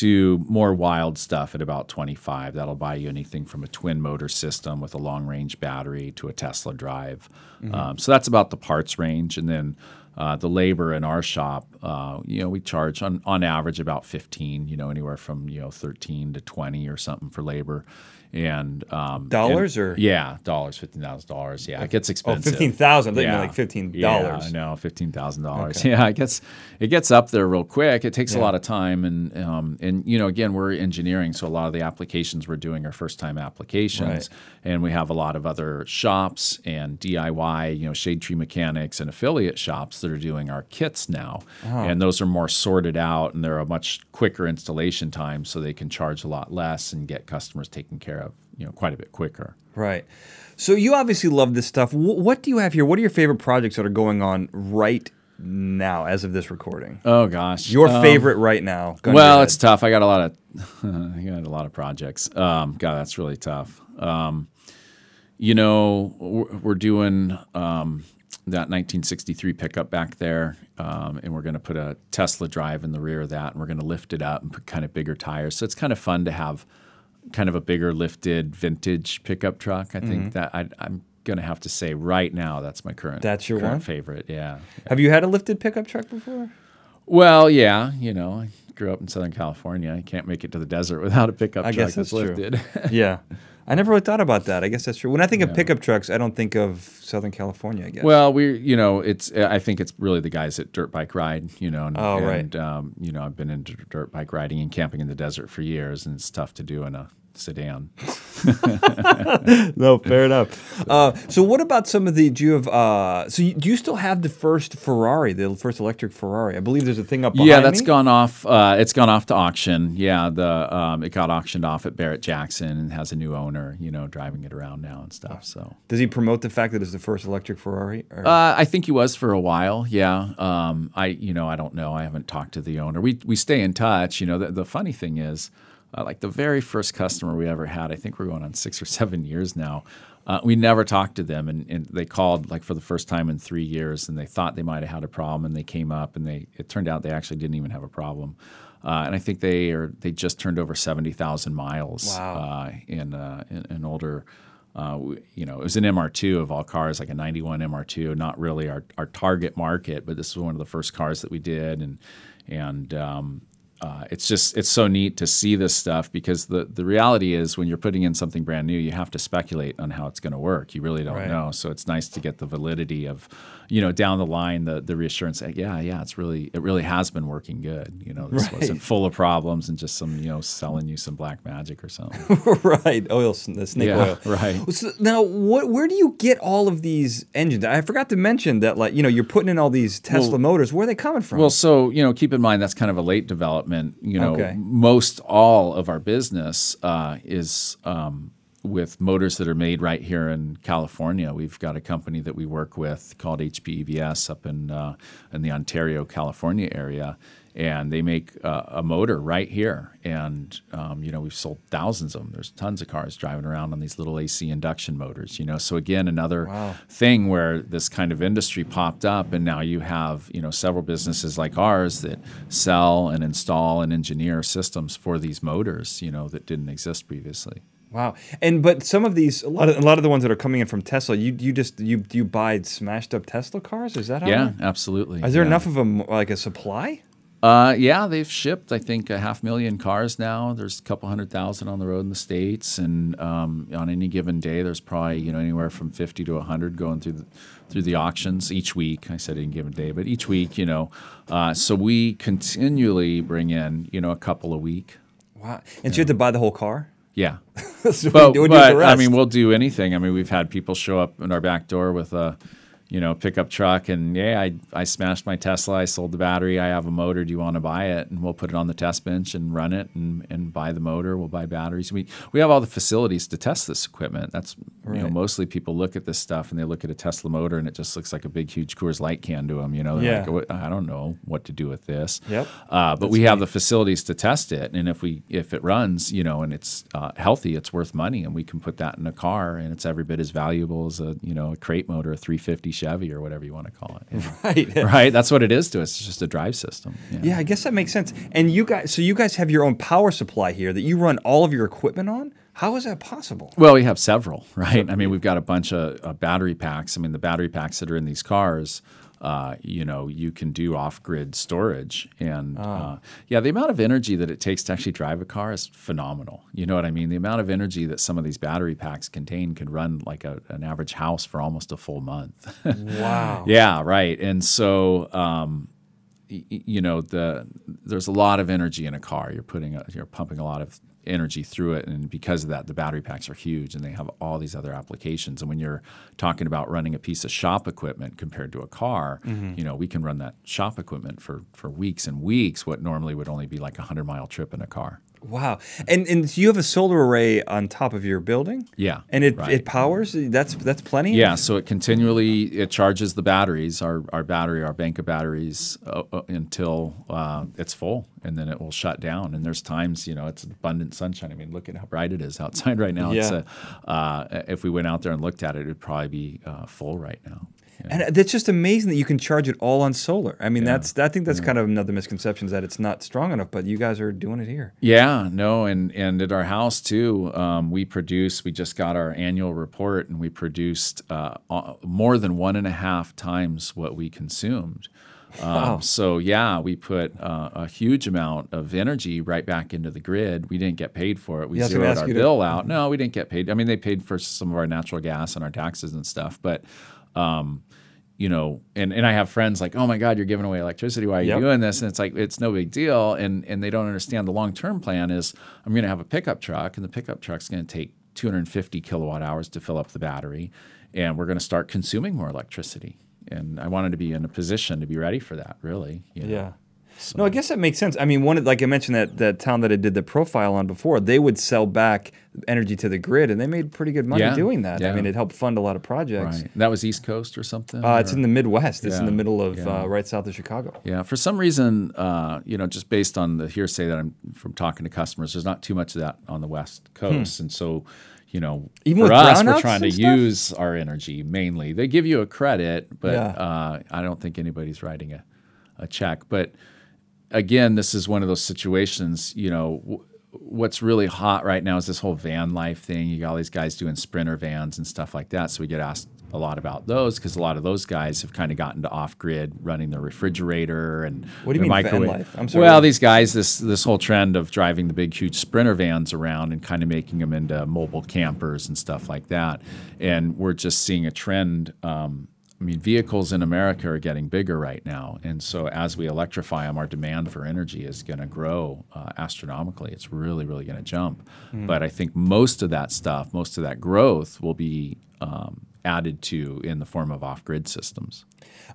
To more wild stuff at about twenty-five. That'll buy you anything from a twin motor system with a long range battery to a Tesla drive. Um, so that's about the parts range, and then. Uh, the labor in our shop, uh, you know, we charge on, on average about 15, you know, anywhere from, you know, 13 to 20 or something for labor. And um, Dollars and- or- yeah, dollars, fifteen thousand dollars. Yeah, it gets Oh, expensive. fifteen thousand. Yeah. like fifteen Yeah, dollars. no, fifteen thousand dollars. Yeah, it gets it gets up there real quick. It takes a lot of time, and um, and you know, again, we're engineering, so a lot of the applications we're doing are first time applications, and we have a lot of other shops and DIY, you know, shade tree mechanics and affiliate shops that are doing our kits now, Oh. and those are more sorted out, and they're a much quicker installation time, so they can charge a lot less and get customers taken care of, you know, quite a bit quicker. Right. So you obviously love this stuff. Wh- what do you have here? What are your favorite projects that are going on right now, as of this recording? Oh gosh, Your Um, favorite right now? Well, it's tough. I got a lot of (laughs) I got a lot of projects. Um, God, that's really tough. Um, you know, we're, we're doing um, that 1963 pickup back there, um, and we're going to put a Tesla drive in the rear of that, and we're going to lift it up and put kind of bigger tires. So it's kind of fun to have kind of a bigger lifted vintage pickup truck. I Mm-hmm. think that I, I'm going to have to say right now that's my current That's your current one? favorite. Yeah. Have you had a lifted pickup truck before? Well, yeah, you know, I grew up in Southern California. I can't make it to the desert without a pickup I truck guess that's that's true. lifted. (laughs) yeah. I never really thought about that. I guess that's true. When I think of pickup trucks, I don't think of Southern California. I guess. well, we, you know, it's. I think it's really the guys at Dirt Bike Ride. You know, and, Oh, right. and um, you know, I've been into dirt bike riding and camping in the desert for years, and it's tough to do in a sedan. (laughs) (laughs) no, fair enough. Uh, so, what about some of the? Do you have? Uh, so, you, do you still have the first Ferrari, the first electric Ferrari? I believe there's a thing up. Behind yeah, that's me. gone off. Uh, it's gone off to auction. Yeah, the um, it got auctioned off at Barrett Jackson and has a new owner. You know, driving it around now and stuff. So, Does he promote the fact that it's the first electric Ferrari? Or? uh, I think he was for a while. Yeah. Um, I you know I don't know. I haven't talked to the owner. We we stay in touch. You know, the, the funny thing is. Uh, like the very first customer we ever had, I think we're going on six or seven years now. Uh, we never talked to them, and, and, they called like for the first time in three years, and they thought they might have had a problem, and they came up, and they it turned out they actually didn't even have a problem, uh, and I think they are they just turned over seventy thousand miles wow. uh, in, in, an older. Uh, you know, it was an MR2 of all cars, like a 91 MR2, not really our, our target market, but this was one of the first cars that we did. And, and um, uh, it's just it's so neat to see this stuff because the the reality is when you're putting in something brand new, you have to speculate on how it's going to work. You really don't right. know, so it's nice to get the validity of, you know, down the line the the reassurance that yeah yeah it's really it really has been working good. You know, this right. wasn't full of problems and just some you know selling you some black magic or something. (laughs) right, oil the snake yeah, oil. Right. So now, what where do you get all of these engines? I forgot to mention that like you know you're putting in all these Tesla Well- motors. Where are they coming from? Well, so you know, keep in mind that's kind of a late development. You know, Okay. most all of our business uh, is um, with motors that are made right here in California. We've got a company that we work with called HPEVS up in uh, in the Ontario, California area, and they make uh, a motor right here. And um, you know, we've sold thousands of them. There's tons of cars driving around on these little AC induction motors. You know, so again, another Wow. thing where this kind of industry popped up and now you have you know several businesses like ours that sell and install and engineer systems for these motors you know that didn't exist previously Wow. And but some of these, a lot of a lot of the ones that are coming in from Tesla, you you just you you buy smashed up Tesla cars? Is that how? yeah absolutely Is there yeah. enough of them like a supply? Uh, yeah they've shipped i think a half million cars now there's a couple hundred thousand on the road in the states and um, on any given day there's probably you know anywhere from 50 to 100 going through the through the auctions each week i said any given day but each week you know uh, so we continually bring in you know a couple a week Wow. And so you have to buy the whole car. yeah (laughs) so but, when you do but I mean, we'll do anything. I mean, we've had people show up in our back door with a, you know, pickup truck, and yeah, I, I smashed my Tesla. I sold the battery. I have a motor. Do you want to buy it? And we'll put it on the test bench and run it, and, and buy the motor. We'll buy batteries. We we have all the facilities to test this equipment. That's you know, mostly people look at this stuff and they look at a Tesla motor, and it just looks like a big, huge Coors Light can to them. You know, they're Yeah. like, I don't know what to do with this. Yep. Uh, but we have the facilities to test it, and if we if it runs, you know, and it's uh, healthy, it's worth money, and we can put that in a car, and it's every bit as valuable as a you know a crate motor, a 350 Chevy or whatever you want to call it. you know. right. (laughs) right? That's what it is to us. It's just a drive system. Yeah, I guess that makes sense. And you guys, so you guys have your own power supply here that you run all of your equipment on. How is that possible? Well, we have several, (laughs) right? I mean, we've got a bunch of uh, battery packs. I mean, the battery packs that are in these cars, uh, you know, you can do off-grid storage, and uh, yeah, the amount of energy that it takes to actually drive a car is phenomenal. You know what I mean? The amount of energy that some of these battery packs contain can run like a, an average house for almost a full month. (laughs) Wow. Yeah, right. And so, um, you know, the there's a lot of energy in a car. You're putting, a, you're pumping a lot of energy through it, and because of that, the battery packs are huge, and they have all these other applications. And when you're talking about running a piece of shop equipment compared to a car, mm-hmm. you know, we can run that shop equipment for for weeks and weeks. What normally would only be like a hundred mile trip in a car. Wow. And and you have a solar array on top of your building? Yeah, And it, right. it powers? That's that's plenty? Yeah, so it continually it charges the batteries, our, our battery, our bank of batteries, uh, uh, until uh, it's full, and then it will shut down. And there's times, you know, it's abundant sunshine. I mean, look at how bright it is outside right now. It's Yeah. a, uh, if we went out there and looked at it, it'd probably be uh, full right now. Yeah. And that's just amazing that you can charge it all on solar. I mean, that's I think that's kind of another misconception is that it's not strong enough, but you guys are doing it here. Yeah, no, and and at our house too, um, we produce. We just got our annual report, and we produced uh, uh, more than one and a half times what we consumed. Um, Wow. So yeah, we put uh, a huge amount of energy right back into the grid. We didn't get paid for it. We Yeah, I was gonna zeroed our you to- bill out. No, we didn't get paid. I mean, they paid for some of our natural gas and our taxes and stuff, but. Um, you know, and, and I have friends like, oh my God, you're giving away electricity. Why are you Yep. doing this? And it's like, it's no big deal. And, and they don't understand the long term plan is I'm going to have a pickup truck, and the pickup truck's going to take 250 kilowatt hours to fill up the battery. And we're going to start consuming more electricity. And I wanted to be in a position to be ready for that, really. you know. Yeah. No, I guess that makes sense. I mean, one of- like I mentioned that that town that I did the profile on before, they would sell back energy to the grid, and they made pretty good money Yeah, doing that. Yeah. I mean, it helped fund a lot of projects. Right. That was East Coast or something? Uh, it's in the Midwest. It's in the middle of yeah. uh, right south of Chicago. Yeah, for some reason, uh, you know, just based on the hearsay that I'm from talking to customers, there's not too much of that on the West Coast, and so, you know, Hmm. Even for us, we're trying to stuff? use our energy mainly. They give you a credit, but Yeah. uh, I don't think anybody's writing a, a check. But again, this is one of those situations, you know. W- What's really hot right now is this whole van life thing. You got all these guys doing sprinter vans and stuff like that. So we get asked a lot about those because a lot of those guys have kind of gotten to off grid running their refrigerator and What do you mean van microwave. life? I'm sorry. Well, these guys, this this whole trend of driving the big, huge sprinter vans around and kind of making them into mobile campers and stuff like that. And we're just seeing a trend. Um, I mean, vehicles in America are getting bigger right now, and so as we electrify them, our demand for energy is going to grow uh, astronomically. It's really, really going to jump. Hmm. But I think most of that stuff, most of that growth, will be um, added to in the form of off-grid systems.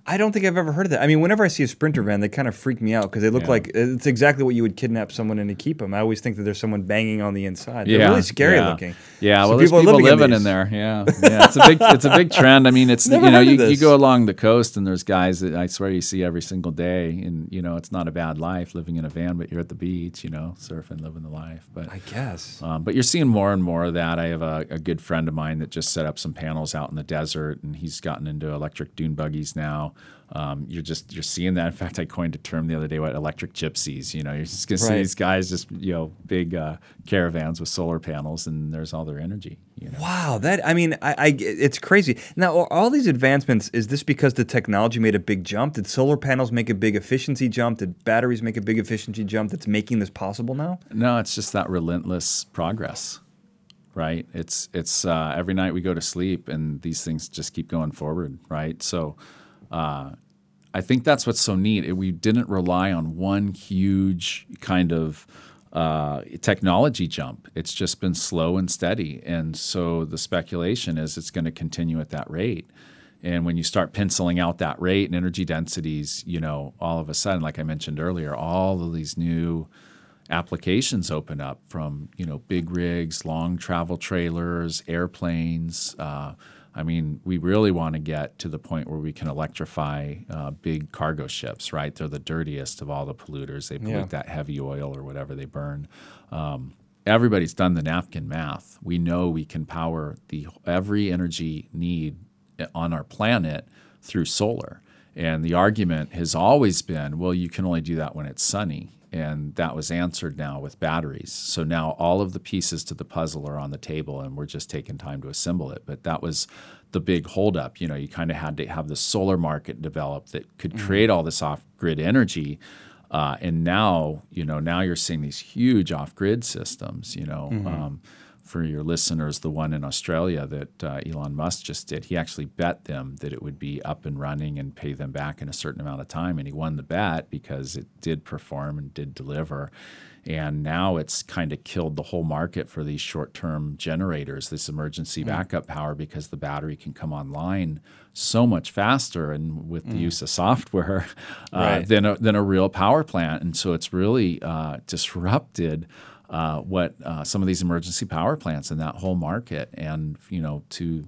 I don't think I've ever heard of that. I mean, whenever I see a sprinter van, they kind of freak me out because they look Yeah. like it's exactly what you would kidnap someone in to keep them. I always think that there's someone banging on the inside. They're really scary yeah. looking. Yeah, So well, there's people people, are living in living, in, these. there. Yeah, (laughs) yeah, it's a big, it's a big trend. I mean, it's Never you know, you, you go along the coast and there's guys that I swear you see every single day, and you know, it's not a bad life living in a van, but you're at the beach, you know, surfing, living the life. But I guess. um, but you're seeing more and more of that. I have a, a good friend of mine that just set up some panels out in the desert, and he's gotten into electric dune buggies now. Um, you're just you're seeing that. In fact, I coined a term the other day, what electric gypsies. You know, you're just gonna see these guys just you know big uh, caravans with solar panels, and there's all their energy. You know. Wow, that I mean, I, I it's crazy. Now, all these advancements is this because the technology made a big jump? Did solar panels make a big efficiency jump? Did batteries make a big efficiency jump that's making this possible now? No, it's just that relentless progress, right? It's it's uh, every night we go to sleep and these things just keep going forward, right? So, uh, I think that's what's so neat. It- We didn't rely on one huge kind of uh, technology jump. It's just been slow and steady, and so the speculation is it's going to continue at that rate. And when you start penciling out that rate and energy densities, you know, all of a sudden, like I mentioned earlier, all of these new applications open up from you know big rigs, long travel trailers, airplanes. Uh, I mean, we really want to get to the point where we can electrify uh, big cargo ships. Right, they're the dirtiest of all the polluters. They pollute Yeah. that heavy oil or whatever they burn. Um, everybody's done the napkin math. We know we can power the every energy need on our planet through solar. And the argument has always been, well, you can only do that when it's sunny. And that was answered now with batteries. So now all of the pieces to the puzzle are on the table and we're just taking time to assemble it. But that was the big holdup. You know, you kind of had to have the solar market develop that could create all this off grid energy. Uh, and now, you know, now you're seeing these huge off-grid systems. You know, um, for your listeners, the one in Australia that uh, Elon Musk just did, he actually bet them that it would be up and running and pay them back in a certain amount of time, and he won the bet because it did perform and did deliver. And now it's kind of killed the whole market for these short-term generators, this emergency backup power, because the battery can come online so much faster and with the use of software (laughs) uh, Right. than a, than a real power plant. And so it's really uh, disrupted uh, what uh, some of these emergency power plants in that whole market. And you know, to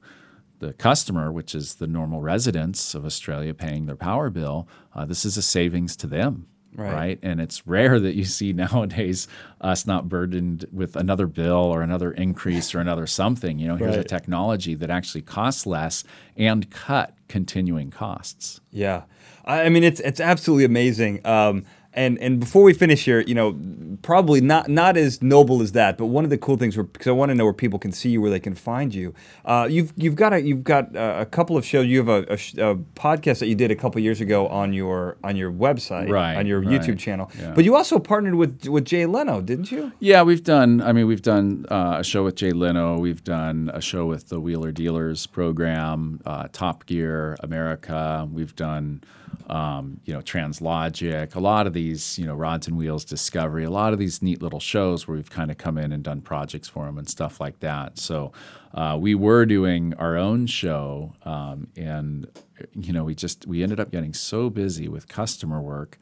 the customer, which is the normal residents of Australia paying their power bill, uh, this is a savings to them. Right. And it's rare that you see (laughs) nowadays us not burdened with another bill or another increase or another something. You know, here's a technology that actually costs less and cut continuing costs. Yeah, I I mean it's it's absolutely amazing. Um, and and before we finish here, you know, probably not not as noble as that, but one of the cool things, because I want to know where people can see you, where they can find you. Uh, you've you've got a you've got a, a couple of shows. You have a, a, a podcast that you did a couple years ago on your on your website, Right, on your right, YouTube channel. yeah. But you also partnered with with Jay Leno, didn't you? Yeah, we've done. I mean, we've done uh, a show with Jay Leno. We've done a show with the Wheeler Dealers program, uh, Top Gear America. We've done, um, you know, Translogic. A lot of these, you know, Rods and Wheels Discovery. A lot of these neat little shows where we've kind of come in and done projects for them and stuff like that. So uh, we were doing our own show, um, and you know, we just we ended up getting so busy with customer work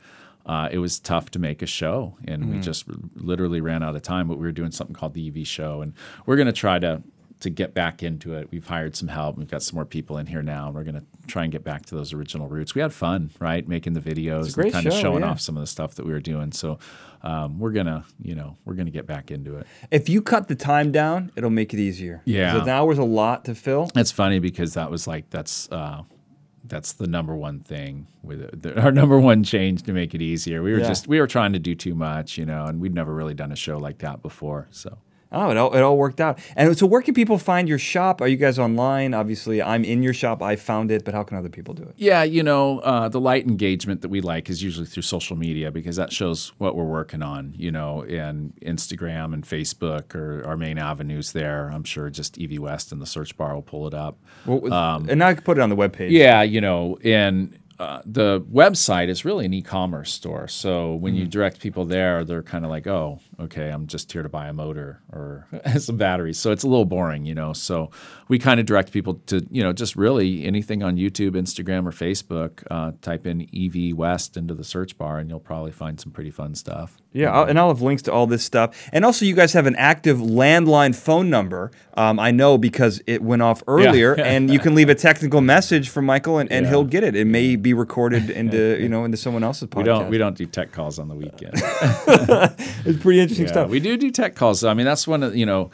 uh, it was tough to make a show, and we just literally ran out of time. But we were doing something called the EV Show, and we're going to try to to get back into it. We've hired some help. We've got some more people in here now, and we're going to try and get back to those original roots. We had fun, right, making the videos and kind of showing yeah. off some of the stuff that we were doing. So um, we're gonna, you know, we're gonna get back into it. If you cut the time down, it'll make it easier. Yeah. an hour's a lot to fill. It's funny because that was like that's uh, that's the number one thing with it. Our number one change to make it easier. We were Yeah. just we were trying to do too much, you know, and we'd never really done a show like that before. So Oh, it all, it all worked out. And so, where can people find your shop? Are you guys online? Obviously, I'm in your shop. I found it, but how can other people do it? yeah, you know, uh, the light engagement that we like is usually through social media because that shows what we're working on, you know, and Instagram and Facebook are our main avenues there. I'm sure just EV West in the search bar will pull it up. Well, and now I can put it on the webpage. Yeah, you know, and uh, the website is really an e-commerce store. So when Mm. you direct people there, they're kind of like, "Oh, okay, I'm just here to buy a motor or (laughs) some batteries." So it's a little boring, you know. So we kind of direct people to, you know, just really anything on YouTube, Instagram, or Facebook. Uh, type in EV West into the search bar, and you'll probably find some pretty fun stuff. Yeah, I'll, and I'll have links to all this stuff. And also, you guys have an active landline phone number. Um, I know because it went off earlier, (laughs) and you can leave a technical message for Michael, and, and Yeah. he'll get it. It may be recorded into you know into someone else's podcast. We don't we don't do tech calls on the weekend. (laughs) It's pretty interesting Yeah, stuff. we do do tech calls. I mean, that's one of you know.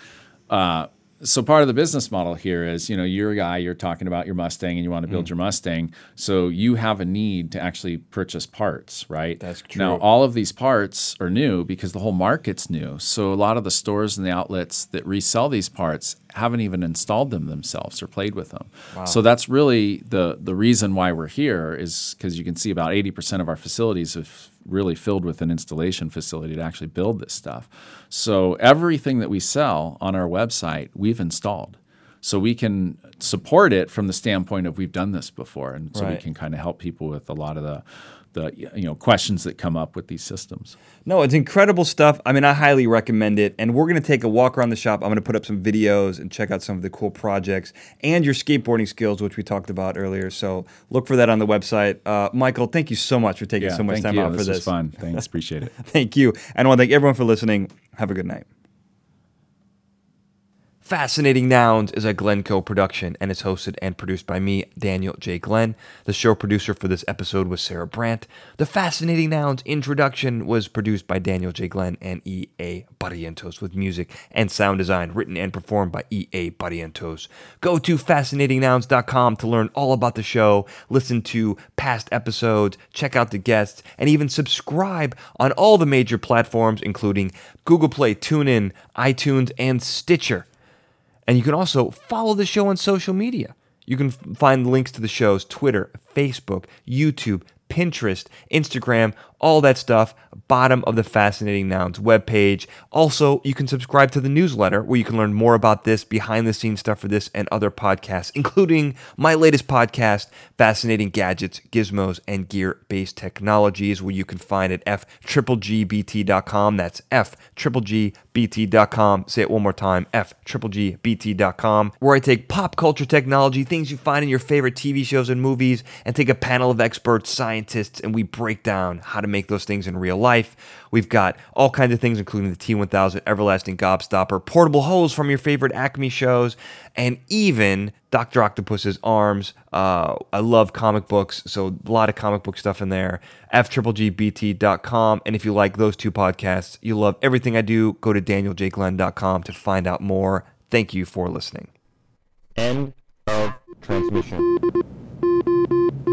Uh, so part of the business model here is, you know, you're a guy, you're talking about your Mustang and you want to Mm. build your Mustang. So you have a need to actually purchase parts, right? That's true. Now, all of these parts are new because the whole market's new. So a lot of the stores and the outlets that resell these parts haven't even installed them themselves or played with them. wow. So that's really the the reason why we're here is because you can see about 80% of our facilities have really filled with an installation facility to actually build this stuff. So everything that we sell on our website, we've installed. So we can support it from the standpoint of we've done this before, and so we can kind of help people with a lot of the the you know questions that come up with these systems. No, it's incredible stuff. I mean, I highly recommend it. And we're going to take a walk around the shop. I'm going to put up some videos and check out some of the cool projects and your skateboarding skills, which we talked about earlier. So look for that on the website. Uh, Michael, thank you so much for taking so much time you. out this for was this. fun. Thanks, (laughs) appreciate it. Thank you. And I want to thank everyone for listening. Have a good night. Fascinating Nouns is a Glencoe production and is hosted and produced by me, Daniel J. Glenn. The show producer for this episode was Sarah Brandt. The Fascinating Nouns introduction was produced by Daniel J. Glenn and E.A. Barrientos with music and sound design written and performed by E.A. Barrientos. Go to fascinatingnouns.com to learn all about the show, listen to past episodes, check out the guests, and even subscribe on all the major platforms, including Google Play, TuneIn, iTunes, and Stitcher. And you can also follow the show on social media. You can find links to the show's Twitter, Facebook, YouTube, Pinterest, Instagram, all that stuff, bottom of the Fascinating Nouns webpage. Also, you can subscribe to the newsletter where you can learn more about this, behind the scenes stuff for this and other podcasts, including my latest podcast, Fascinating Gadgets, Gizmos, and Gear Based Technologies, where you can find at f-bt.com. That's f-bt.com. Say it one more time, f-bt.com, where I take pop culture technology, things you find in your favorite TV shows and movies, and take a panel of experts, scientists, and we break down how to make those things in real life. We've got all kinds of things, including the T1000 Everlasting Gobstopper, portable hose from your favorite Acme shows, and even Dr. Octopus's arms. Uh, I love comic books, so a lot of comic book stuff in there. FGGBT.com. And if you like those two podcasts, you love everything I do, go to danieljglenn.com to find out more. Thank you for listening. End of transmission.